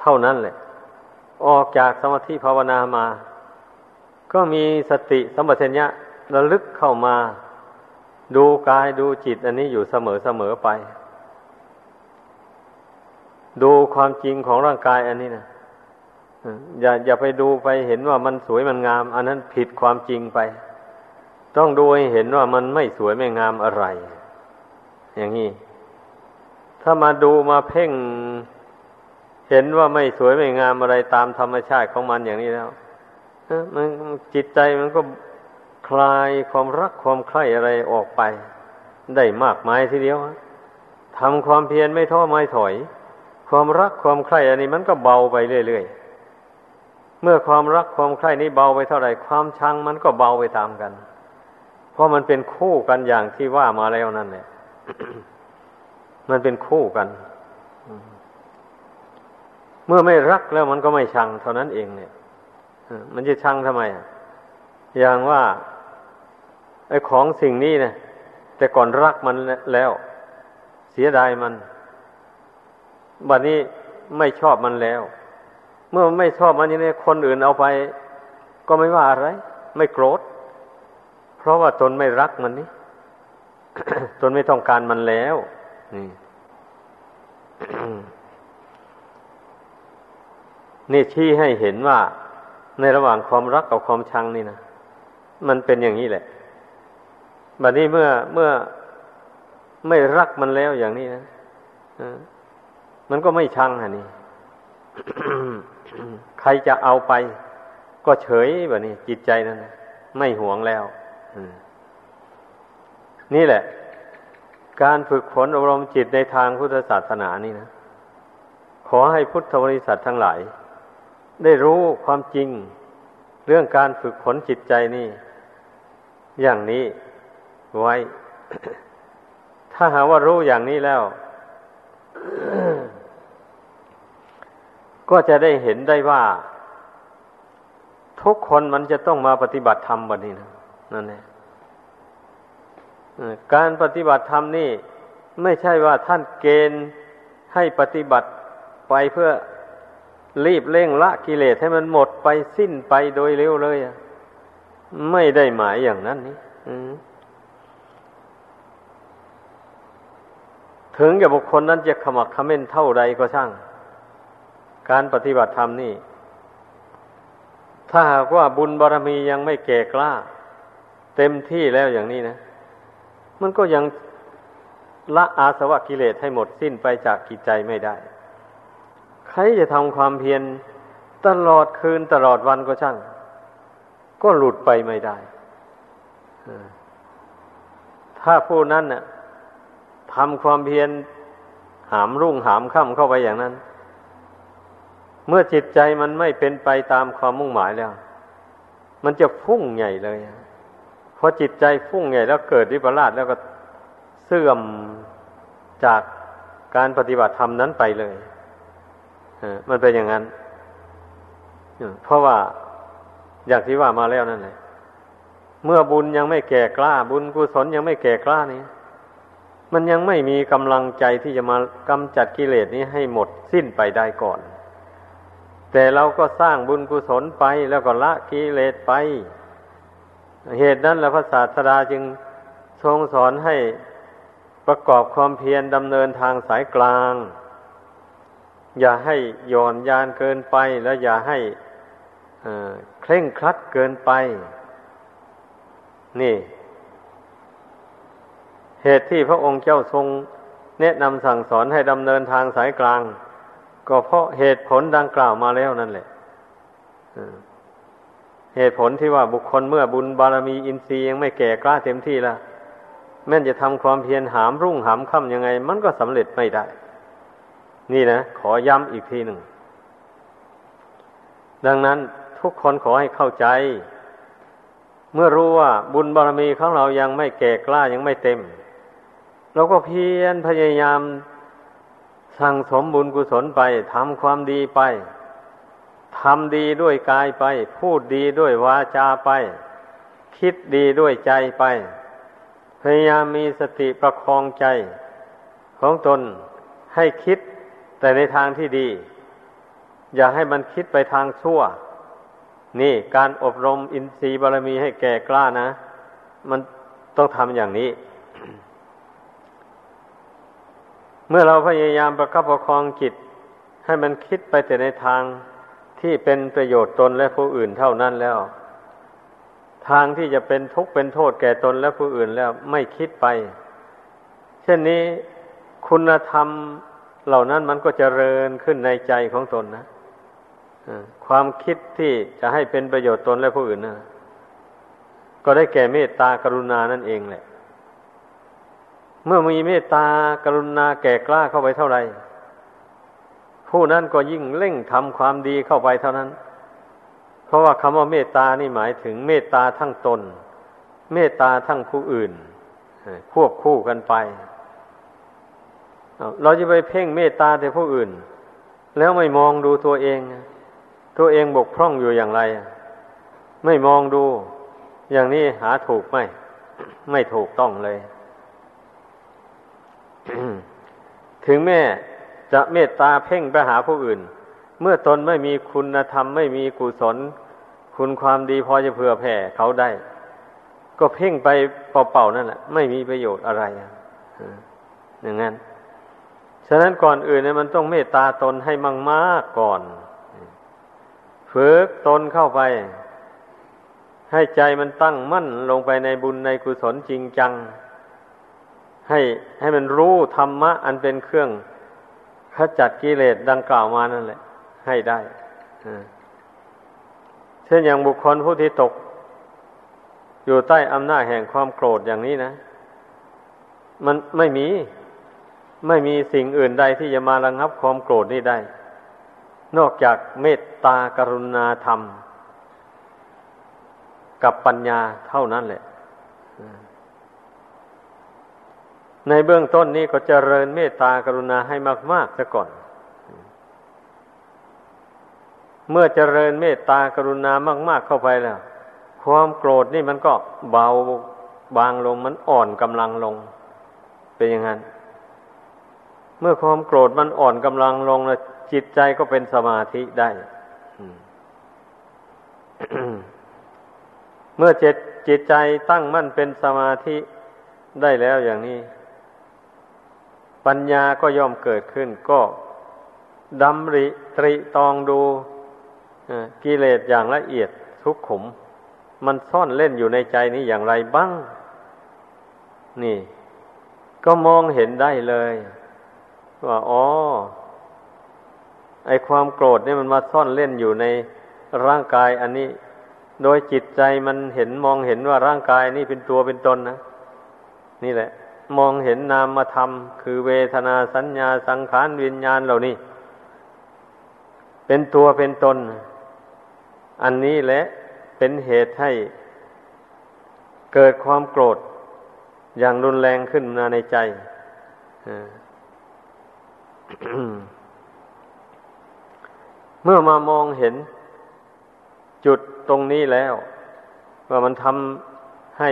S1: เท่านั้นแหละ ออกจากสมาธิภาวนามา ก็มีสติสัมปชัญญะระลึกเข้ามา ดูกายดูจิตอันนี้อยู่เสมอเสมอไป ดูความจริงของร่างกายอันนี้นะอย่าอย่าไปดูไปเห็นว่ามันสวยมันงาม อันนั้นผิดความจริงไป ต้องดูให้เห็นว่ามันไม่สวยไม่งามอะไร อย่างนี้ ถ้ามาดูมาเพ่ง เห็นว่าไม่สวยไม่งามอะไรตามธรรมชาติของมันอย่างนี้แล้วมันจิตใจมันก็คลายความรักความใคร่อะไรออกไป ได้มากมายทีเดียวทำความเพียรไม่ท้อไม่ถอย ความรักความใคร่อันนี้มันก็เบาไปเรื่อยๆเมื่อความรักความใคร่นี้เบาไปเท่าไหร่ความชังมันก็เบาไปตามกัน เพราะมันเป็นคู่กันอย่างที่ว่ามาแล้วนั่นแหละมันเป็นคู่กัน เมื่อไม่รักแล้วมันก็ไม่ชังเท่านั้นเองเนี่ยมันจะชังทำไม อย่างว่าไอ้ของสิ่งนี้เนี่ยแต่ก่อนรักมันแล้ว เสียดายมัน บัดนี้ไม่ชอบมันแล้ว เมื่อไม่ชอบมันอย่างนี้คนอื่นเอาไป ก็ไม่ว่าอะไร ไม่โกรธ เพราะว่าตนไม่รักมันนี่ตนไม่ต้องการมันแล้วนี่ นี่ชี้ให้เห็นว่าในระหว่างความรักกับความชังนี่นะมันเป็นอย่างนี้แหละบัดนี้เมื่อเมื่อไม่รักมันแล้วอย่างนี้นะมันก็ไม่ชังอะนี่ใครจะเอาไป ก็เฉยแบบนี้ จิตใจนั้นไม่หวงแล้วนี่แหละ การฝึกฝนอบรมจิตในทางพุทธศาสนานี่นะ ขอให้พุทธบริษัททั้งหลาย ได้รู้ความจริง เรื่องการฝึกฝนจิตใจนี่ อย่างนี้ไว้ ถ้าหาว่ารู้อย่างนี้แล้ว ก็จะได้เห็นได้ว่า ทุกคนมันจะต้องมาปฏิบัติธรรมแบบนี้นะนั่นเองการปฏิบัติธรรมนี่ ไม่ใช่ว่าท่านเกณฑ์ให้ปฏิบัติไปเพื่อ รีบเร่งละกิเลสให้มันหมดไปสิ้นไปโดยเร็วเลยไม่ได้หมายอย่างนั้นนี่ถึงกับบุคคลนั้นจะขมักขม้นเท่าใดก็ช่าง การปฏิบัติธรรมนี่ ถ้าหากว่าบุญบารรมียังไม่แก่กล้า เต็มที่แล้วอย่างนี้นะ มันก็ยังละอาสวะกิเลสให้หมดสิ้นไปจากกิจใจไม่ได้ ใครจะทำความเพียรตลอดคืนตลอดวันก็ช่าง ก็หลุดไปไม่ได้ ถ้าผู้นั้นน่ะทำความเพียรหามรุ่งหามค่ำเข้าไปอย่างนั้น เมื่อจิตใจมันไม่เป็นไปตามความมุ่งหมายแล้ว มันจะฟุ้งใหญ่เลยพอจิตใจฟุ้งใหญ่แล้วเกิดวิปลาสแล้วก็เสื่อมจากการปฏิบัติธรรมนั้นไปเลย มันเป็นอย่างนั้นเพราะว่าอย่างที่ว่ามาแล้วนั่นแหละเมื่อบุญยังไม่แก่กล้า บุญกุศลยังไม่แก่กล้านี้ มันยังไม่มีกำลังใจที่จะมากำจัดกิเลสนี้ให้หมดสิ้นไปได้ก่อน แต่เราก็สร้างบุญกุศลไปแล้วก็ละกิเลสไป เหตุนั้นแล้วพระศาสดาจึงทรงสอนให้ประกอบความเพียรดำเนินทางสายกลาง อย่าให้หย่อนยานเกินไป แล้วอย่าให้เคร่งครัดเกินไป นี่ เหตุที่พระองค์เจ้าทรง แนะนำสั่งสอนให้ดำเนินทางสายกลาง ก็เพราะเหตุผลดังกล่าวมาแล้วนั่นแหละเหตุผลที่ว่าบุคคลเมื่อบุญบารมีอินทรีย์ยังไม่แก่กล้าเต็มที่ละแม้จะทำความเพียรหามรุ่งหามค่ำยังไง มันก็สำเร็จไม่ได้ นี่นะ ขอย้ำอีกทีหนึ่ง ดังนั้นทุกคนขอให้เข้าใจ เมื่อรู้ว่าบุญบารมีของเรายังไม่แก่กล้ายังไม่เต็ม เราก็เพียรพยายามสั่งสมบุญกุศลไปทำความดีไปทำดีด้วยกายไป พูดดีด้วยวาจาไป คิดดีด้วยใจไป พยายามมีสติประคองใจ ของตนให้คิด แต่ในทางที่ดี อย่าให้มันคิดไปทางชั่ว นี่การอบรมอินทรีย์บารมีให้แก่กล้านะ มันต้องทำอย่างนี้ เมื่อเราพยายามประคับประคองจิต ให้มันคิดไปแต่ในทางที่เป็นประโยชน์ตนและผู้อื่นเท่านั้นแล้ว ทางที่จะเป็นทุกข์เป็นโทษแก่ตนและผู้อื่นแล้วไม่คิดไป เช่นนี้คุณธรรม เหล่านั้นมันก็จเจริญขึ้นในใจของตนนะความคิดที่จะให้เป็นประโยชน์ตนและผู้อื่นนะก็ได้แก่เมตตากรุณานั่นเองแหละ เมื่อมีเมตตากรุณาแก่กล้าเข้าไปเท่าไหร่ผู้นั้นก็ยิ่งเร่งทำความดีเข้าไปเท่านั้น เพราะว่าคำว่าเมตตานี่หมายถึงเมตตาทั้งตน เมตตาทั้งผู้อื่นควบคู่กันไป เราจะไปเพ่งเมตตาแต่ผู้อื่น แล้วไม่มองดูตัวเอง ตัวเองบกพร่องอยู่อย่างไร ไม่มองดู อย่างนี้หาถูกไหม ไม่ถูกต้องเลย ถึงแม่จะเมตตาเพ่งไปหาผู้อื่น เมื่อตนไม่มีคุณธรรม ไม่มีกุศล คุณความดีพอจะเผื่อแผ่เขาได้ ก็เพ่งไปเป่าๆนั่นแหละ ไม่มีประโยชน์อะไรอย่างนั้น ฉะนั้นก่อนอื่นเนี่ยมันต้องเมตตาตนให้มั่งมากก่อน ฝึกตนเข้าไป ให้ใจมันตั้งมั่นลงไปในบุญในกุศลจริงจัง ให้ให้มันรู้ธรรมะ อันเป็นเครื่องขจัดกิเลสดังกล่าวมานั่นแหละ ให้ได้เช่นอย่างบุคคลผู้ที่ตก อยู่ใต้อำนาจแห่งความโกรธอย่างนี้นะ มันไม่มี ไม่มีสิ่งอื่นใดที่จะมาระงับความโกรธนี้ได้ นอกจากเมตตากรุณาธรรม กับปัญญาเท่านั้นแหละ ในเบื้องต้นนี้ก็เจริญเมตตากรุณาให้มากๆซะก่อน เมื่อเจริญเมตตากรุณามาก ๆเข้าไปแล้ว ความโกรธนี่มันก็เบาบางลงมันอ่อนกำลังลง เป็นอย่างนั้น เมื่อความโกรธมันอ่อนกำลังลงแล้วจิตใจก็เป็นสมาธิได้เมื่อจิตจิตใจตั้งมั่นเป็นสมาธิได้แล้วอย่างนี้ ปัญญาก็ย่อมเกิดขึ้น ก็ดำริตริตองดูกิเลสอย่างละเอียดทุกขุม มันซ่อนเล่นอยู่ในใจนี้อย่างไรบ้าง นี่ ก็มองเห็นได้เลย ว่าอ๋อไอความโกรธนี่มันมาซ่อนเล่นอยู่ในร่างกายอันนี้ โดยจิตใจมันเห็นมองเห็นว่าร่างกายนี่เป็นตัวเป็นตนนะนี่แหละ มองเห็นนามธรรมคือเวทนาสัญญาสังขารวิญญาณเหล่านี้ เป็นตัวเป็นตน อันนี้แหละเป็นเหตุให้เกิดความโกรธอย่างรุนแรงขึ้นมาในใจ เมื่อมามองเห็นจุดตรงนี้แล้ว ว่ามันทำให้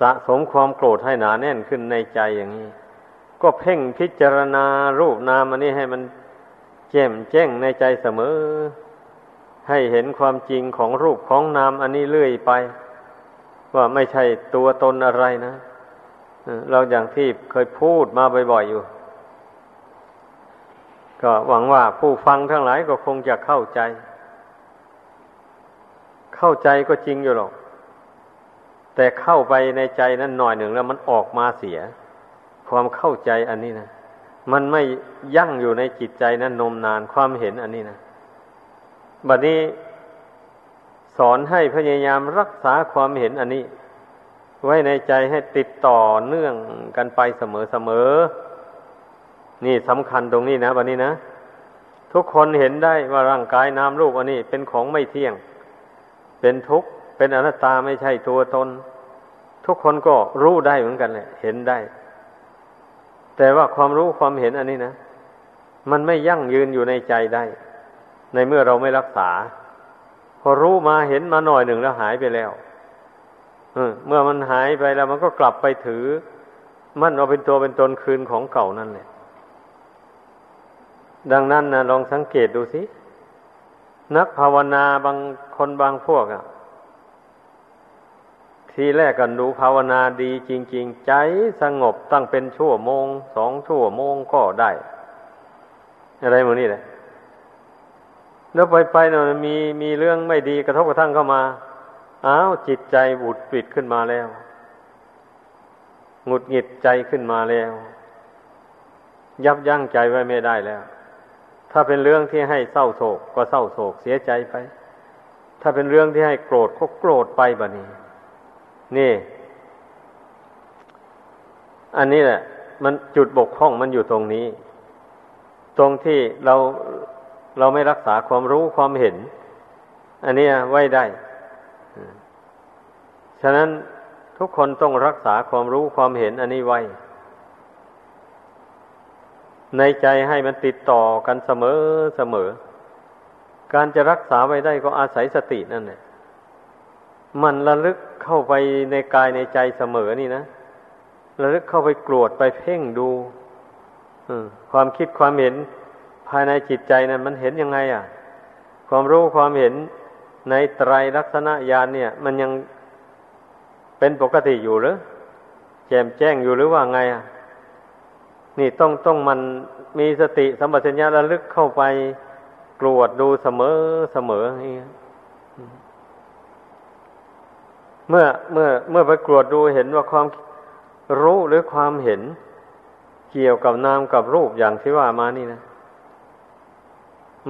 S1: สะสมความโกรธให้หนาแน่นขึ้นในใจอย่างนี้ ก็เพ่งพิจารณารูปนามอันนี้ให้มันแจ่มแจ้งในใจเสมอ ให้เห็นความจริงของรูปของนามอันนี้เรื่อยไป ว่าไม่ใช่ตัวตนอะไรนะเราอย่างที่เคยพูดมาบ่อยๆอยู่ ก็หวังว่าผู้ฟังทั้งหลายก็คงจะเข้าใจ เข้าใจก็จริงอยู่หรอก แต่เข้าไปในใจนั้นหน่อยหนึ่งแล้วมันออกมาเสีย ความเข้าใจอันนี้นะ มันไม่ยั่งอยู่ในจิตใจนั้นนมนานความเห็นอันนี้นะบัดนี้สอนให้พยายามรักษาความเห็นอันนี้ ไว้ในใจให้ติดต่อเนื่องกันไปเสมอเสมอ นี่สำคัญตรงนี้นะบัดนี้นะ ทุกคนเห็นได้ว่าร่างกายนามรูปอันนี้เป็นของไม่เที่ยง เป็นทุกข์เป็นอนัตตาไม่ใช่ตัวตน ทุกคนก็รู้ได้เหมือนกันแหละเห็นได้ แต่ว่าความรู้ความเห็นอันนี้นะ มันไม่ยั่งยืนอยู่ในใจได้ ในเมื่อเราไม่รักษา พอรู้มาเห็นมาหน่อยหนึ่งแล้วหายไปแล้วเมื่อมันหายไปแล้วมันก็กลับไปถือ มันเอาเป็นตัวเป็นตนคืนของเก่านั่นแหละ ดังนั้นนะลองสังเกตดูสิ นักภาวนาบางคนบางพวกอะ่ะทีแรกกันดูภาวนาดีจริง ๆ ใจสงบตั้งเป็นชั่วโมง สองชั่วโมงก็ได้ อะไรหมดนี่แหละแล้วไปไปเนาะมีมีเรื่องไม่ดีกระทบกระทั่งเข้ามาอ้าวจิตใจบุดปิดขึ้นมาแล้วหงุดหงิดใจขึ้นมาแล้ว ยับยั้งใจไว้ไม่ได้แล้ว ถ้าเป็นเรื่องที่ให้เศร้าโศกก็เศร้าโศกเสียใจไป ถ้าเป็นเรื่องที่ให้โกรธก็โกรธไปบะนี้ นี่ อันนี้แหละ มันจุดบกพร่องมันอยู่ตรงนี้ ตรงที่เราเราไม่รักษาความรู้ความเห็น อันนี้ไว้ได้ ฉะนั้นทุกคนต้องรักษาความรู้ความเห็นอันนี้ไว้ ในใจให้มันติดต่อกันเสมอเสมอ การจะรักษาไว้ได้ก็อาศัยสตินั่นแหละมันระลึกเข้าไปในกายในใจเสมอนี่นะระลึกเข้าไปกรวดไปเพ่งดูความคิดความเห็นภายในจิตใจนั้นมันเห็นยังไง อะ ความรู้ความเห็นในไตรลักษณะญาณเนี่ย มันยังเป็นปกติอยู่หรือแจ่มแจ้งอยู่หรือว่าไงอะ นี่ต้องต้องมันมีสติสัมปชัญญะระลึกเข้าไปกรวดดูเสมอเสมอนี่เมื่อเมื่อเมื่อไปกรวดดูเห็นว่าความรู้หรือความเห็น เกี่ยวกับนามกับรูปอย่างที่ว่ามานี่นะ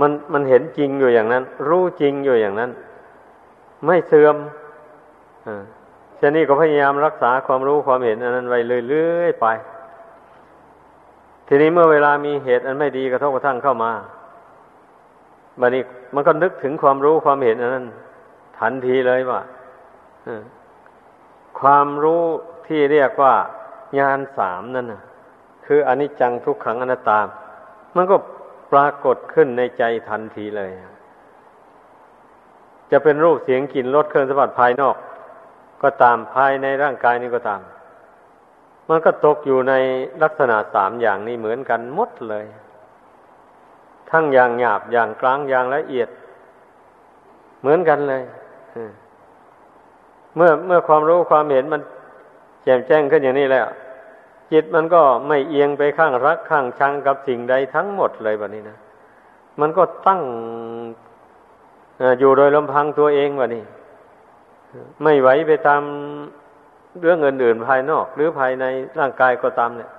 S1: มันมันเห็นจริงอยู่อย่างนั้น รู้จริงอยู่อย่างนั้น ไม่เสื่อมอ่าชนี้ก็พยายามรักษาความรู้ความเห็นอันนั้นไว้เรื่อยๆไป ทีนี้เมื่อเวลามีเหตุอันไม่ดีกระทบกระทั่งเข้ามาบัดนี้มันก็นึกถึงความรู้ความเห็นอันนั้นทันทีเลยว่าความรู้ที่เรียกว่า ญาณสามนั่นนะคืออนิจจังทุกขังอนัตตา มันก็ปรากฏขึ้นในใจทันทีเลย จะเป็นรูปเสียงกลิ่นรสเครื่องสัมผัสภายนอก ก็ตามภายในร่างกายนี้ก็ตาม มันก็ตกอยู่ในลักษณะสามอย่างนี้เหมือนกันหมดเลย ทั้งอย่างหยาบอย่างกลางอย่างละเอียด เหมือนกันเลยเมื่อเมื่อความรู้ความเห็นมันแจ่มแจ้งขึ้นอย่างนี้แล้ว จิตมันก็ไม่เอียงไปข้างรักข้างชังกับสิ่งใดทั้งหมดเลยแบบนี้นะมันก็ตั้งอยู่โดยลำพังตัวเองวะนี่ไม่ไหวไปตาม เรื่องอื่นๆภายนอก หรือภายในร่างกายก็ตามเนี่ย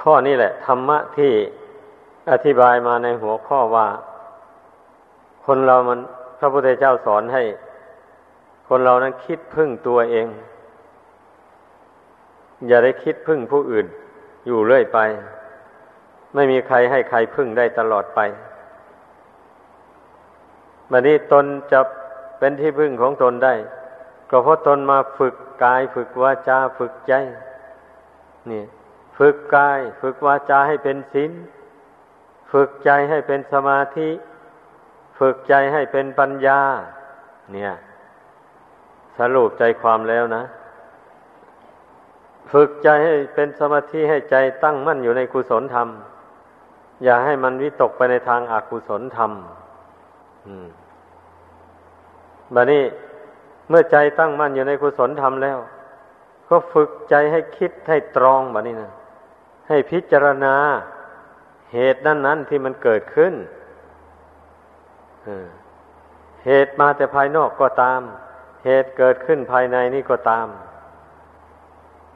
S1: ข้อนี้แหละ ธรรมะที่อธิบายมาในหัวข้อว่า คนเรามันพระพุทธเจ้าสอนให้ คนเรานั้นคิดพึ่งตัวเอง อย่าได้คิดพึ่งผู้อื่น อยู่เรื่อยไป ไม่มีใครให้ใครพึ่งได้ตลอดไป บัดนี้ตนจะเป็นที่พึ่งของตนได้ ก็เพราะตนมาฝึกกาย ฝึกวาจาฝึกใจนี่ฝึกกาย ฝึกวาจาให้เป็นศีลฝึกใจให้เป็นสมาธิ ฝึกใจให้เป็นปัญญา เนี่ย สรุปใจความแล้วนะ ฝึกใจให้เป็นสมาธิให้ใจตั้งมั่นอยู่ในกุศลธรรม อย่าให้มันวิตกไปในทางอากุศลธรรม อืม บัดนี้เมื่อใจตั้งมั่นอยู่ในกุศลธรรมแล้ว ก็ฝึกใจให้คิดให้ตรองบัดนี้นะให้พิจารณาเหตุนั้นนั้นที่มันเกิดขึ้นเหตุมาแต่ภายนอกก็ตาม เหตุเกิดขึ้นภายในนี่ก็ตาม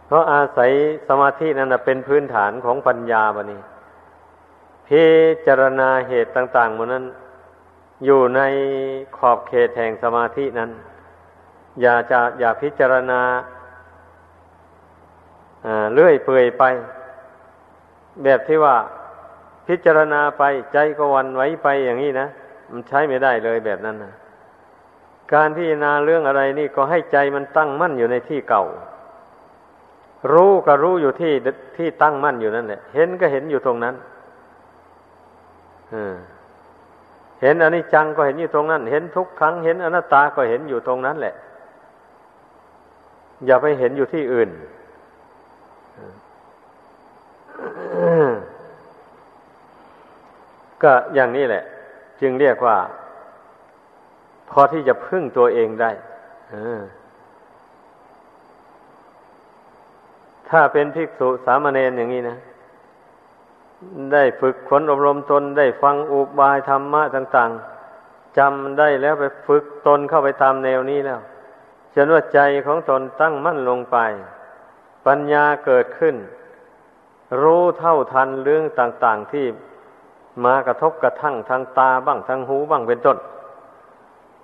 S1: เพราะอาศัยสมาธินั่นเป็นพื้นฐานของปัญญาบะนี้พิจารณาเหตุต่างๆมันนั้น อยู่ในขอบเขตแห่งสมาธินั้น อย่าจะอย่าพิจารณาเลื่อยเปื่อยไป แบบที่ว่าพิจารณาไปใจก็วันไว้ไปอย่างนี้นะมันใช้ไม่ได้เลยแบบนั้นนะการพิจารณาเรื่องอะไรนี่ก็ให้ใจมันตั้งมั่นอยู่ในที่เก่า รู้ก็รู้อยู่ที่ที่ตั้งมั่นอยู่นั่นแหละเห็นก็เห็นอยู่ตรงนั้น อืม เห็นอนิจจังก็เห็นอยู่ตรงนั้น เห็นทุกครั้งเห็นอนัตตาก็เห็นอยู่ตรงนั้นแหละ อย่าไปเห็นอยู่ที่อื่นก็อย่างนี้แหละ จึงเรียกว่า พอที่จะพึ่งตัวเองได้ถ้าเป็นภิกษุสามเณรอย่างนี้นะ ได้ฝึกขนอบรมตนได้ฟังอุบายธรรมะต่าง ๆจำได้แล้วไปฝึกตนเข้าไปตามแนวนี้แล้วจนว่าใจของตนตั้งมั่นลงไป ปัญญาเกิดขึ้น รู้เท่าทันเรื่องต่างๆที่มากระทบกระทั่งทางตาบ้างทางหูบ้างเป็นต้น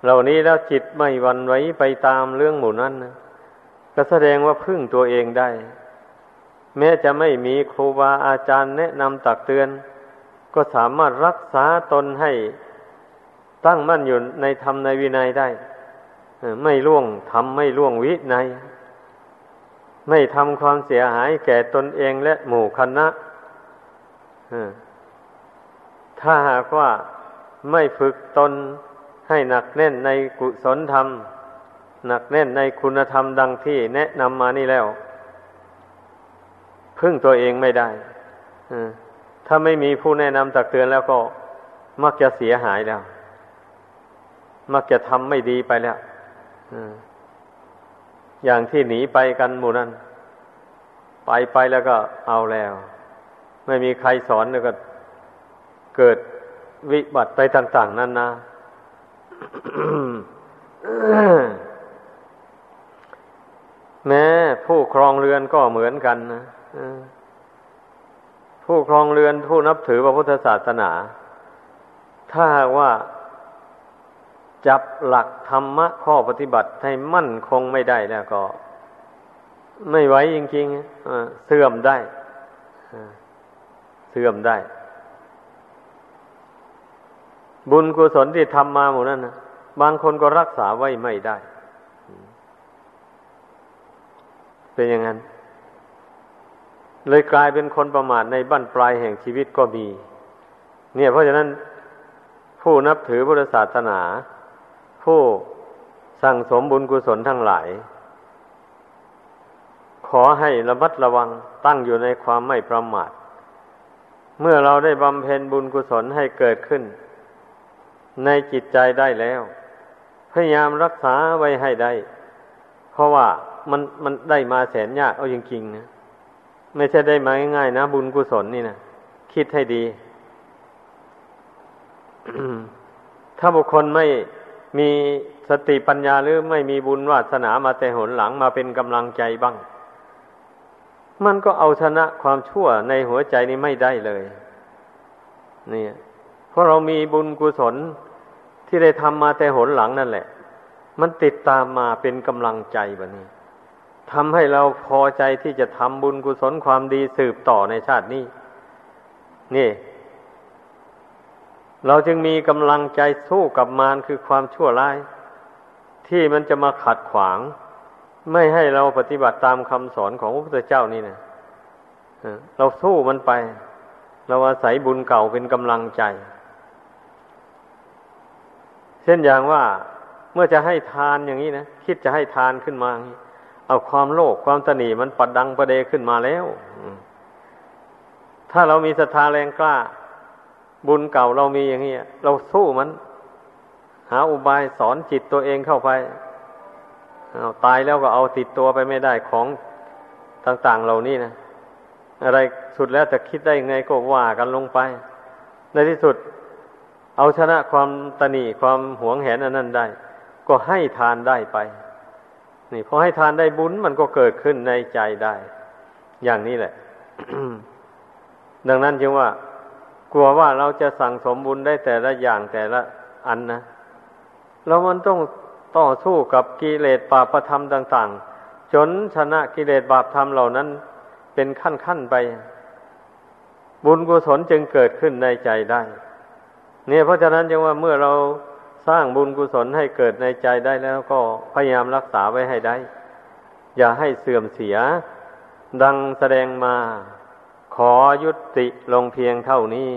S1: เหล่านี้แล้วจิตไม่วันไหวไปตามเรื่องหมู่นั้นนะก็แสดงว่าพึ่งตัวเองได้ แม้จะไม่มีครูบาอาจารย์แนะนำตักเตือน ก็สามารถรักษาตนให้ตั้งมั่นอยู่ในธรรมในวินัยได้ไม่ล่วงทำไม่ล่วงวิใน ไม่ทำความเสียหายแก่ตนเองและหมู่คณะถ้าหากว่าไม่ฝึกตนให้หนักแน่นในกุศลธรรม หนักแน่นในคุณธรรมดังที่แนะนำมานี่แล้ว พึ่งตัวเองไม่ได้ถ้าไม่มีผู้แนะนำตักเตือนแล้วก็มักจะเสียหายแล้ว มักจะทำไม่ดีไปแล้วอย่างที่หนีไปกันหมู่นั้น ไปไปแล้วก็เอาแล้ว ไม่มีใครสอนแล้วก็เกิดวิบัติไปต่าง ๆ นั่นนะแม้ผู้ครองเรือนก็เหมือนกันนะ ผู้ครองเรือนผู้นับถือพระพุทธศาสนา ถ้าว่าจับหลักธรรมะข้อปฏิบัติให้มั่นคงไม่ได้แล้วก็ ไม่ไหวจริงๆเสื่อมได้เสื่อมได้ บุญกุศลที่ทำมาหมดนั้นนะบางคนก็รักษาไว้ไม่ได้ เป็นอย่างนั้น เลยกลายเป็นคนประมาทในบั้นปลายแห่งชีวิตก็มี เนี่ย เพราะฉะนั้นผู้นับถือพุทธศาสนา ผู้สั่งสมบุญกุศลทั้งหลาย ขอให้ระมัดระวังตั้งอยู่ในความไม่ประมาท เมื่อเราได้บำเพ็ญบุญกุศลให้เกิดขึ้น ในจิตใจได้แล้ว พยายามรักษาไว้ให้ได้ เพราะว่ามันมันได้มาแสนยากเอาจริงๆนะ ไม่ใช่ได้มาง่ายๆนะ บุญกุศลนี่นะคิดให้ดี ถ้าบุคคลไม่มีสติปัญญาหรือไม่มีบุญวาสนามาแต่หนหลังมาเป็นกำลังใจบ้าง มันก็เอาชนะความชั่วในหัวใจนี้ไม่ได้เลยนี่เพราะเรามีบุญกุศลที่ได้ทำมาแต่หนหลังนั่นแหละ มันติดตามมาเป็นกำลังใจแบบนี้ ทำให้เราพอใจที่จะทำบุญกุศลความดีสืบต่อในชาตินี้ นี่ เราจึงมีกำลังใจสู้กับมารคือความชั่วร้าย ที่มันจะมาขัดขวาง ไม่ให้เราปฏิบัติตามคำสอนของพระพุทธเจ้านี่นะเราสู้มันไป เราอาศัยบุญเก่าเป็นกำลังใจ เช่นอย่างว่าเมื่อจะให้ทานอย่างนี้นะคิดจะให้ทานขึ้นมา เอาความโลภความตนีมันปัดดังประเดขึ้นมาแล้ว ถ้าเรามีศรัทธาแรงกล้า บุญเก่าเรามีอย่างนี้เราสู้มัน หาอุบายสอนจิตตัวเองเข้าไปเอาตายแล้วก็เอาติดตัวไปไม่ได้ของต่าง ๆ เหล่านี้นะอะไรสุดแล้วจะคิดได้ยังไงก็ว่ากันลงไป ในที่สุด เอาชนะความตนีความหวงแหนอันนั้นได้ ก็ให้ทานได้ไป นี่พอให้ทานได้บุญมันก็เกิดขึ้นในใจได้ อย่างนี้แหละ ดังนั้นจึงว่า กลัวว่าเราจะสั่งสมบุญได้แต่ละอย่างแต่ละอันนะเรามันต้องต่อสู้กับกิเลสปาปธรรมต่าง ๆ จนชนะกิเลสบาปธรรมเหล่านั้น เป็นขั้นๆไป บุญกุศลจึงเกิดขึ้นในใจได้ เนี่ยเพราะฉะนั้นจึงว่าเมื่อเรา สร้างบุญกุศลให้เกิดในใจได้แล้วก็พยายามรักษาไว้ให้ได้ อย่าให้เสื่อมเสีย ดังแสดงมา ขอยุติลงเพียงเท่านี้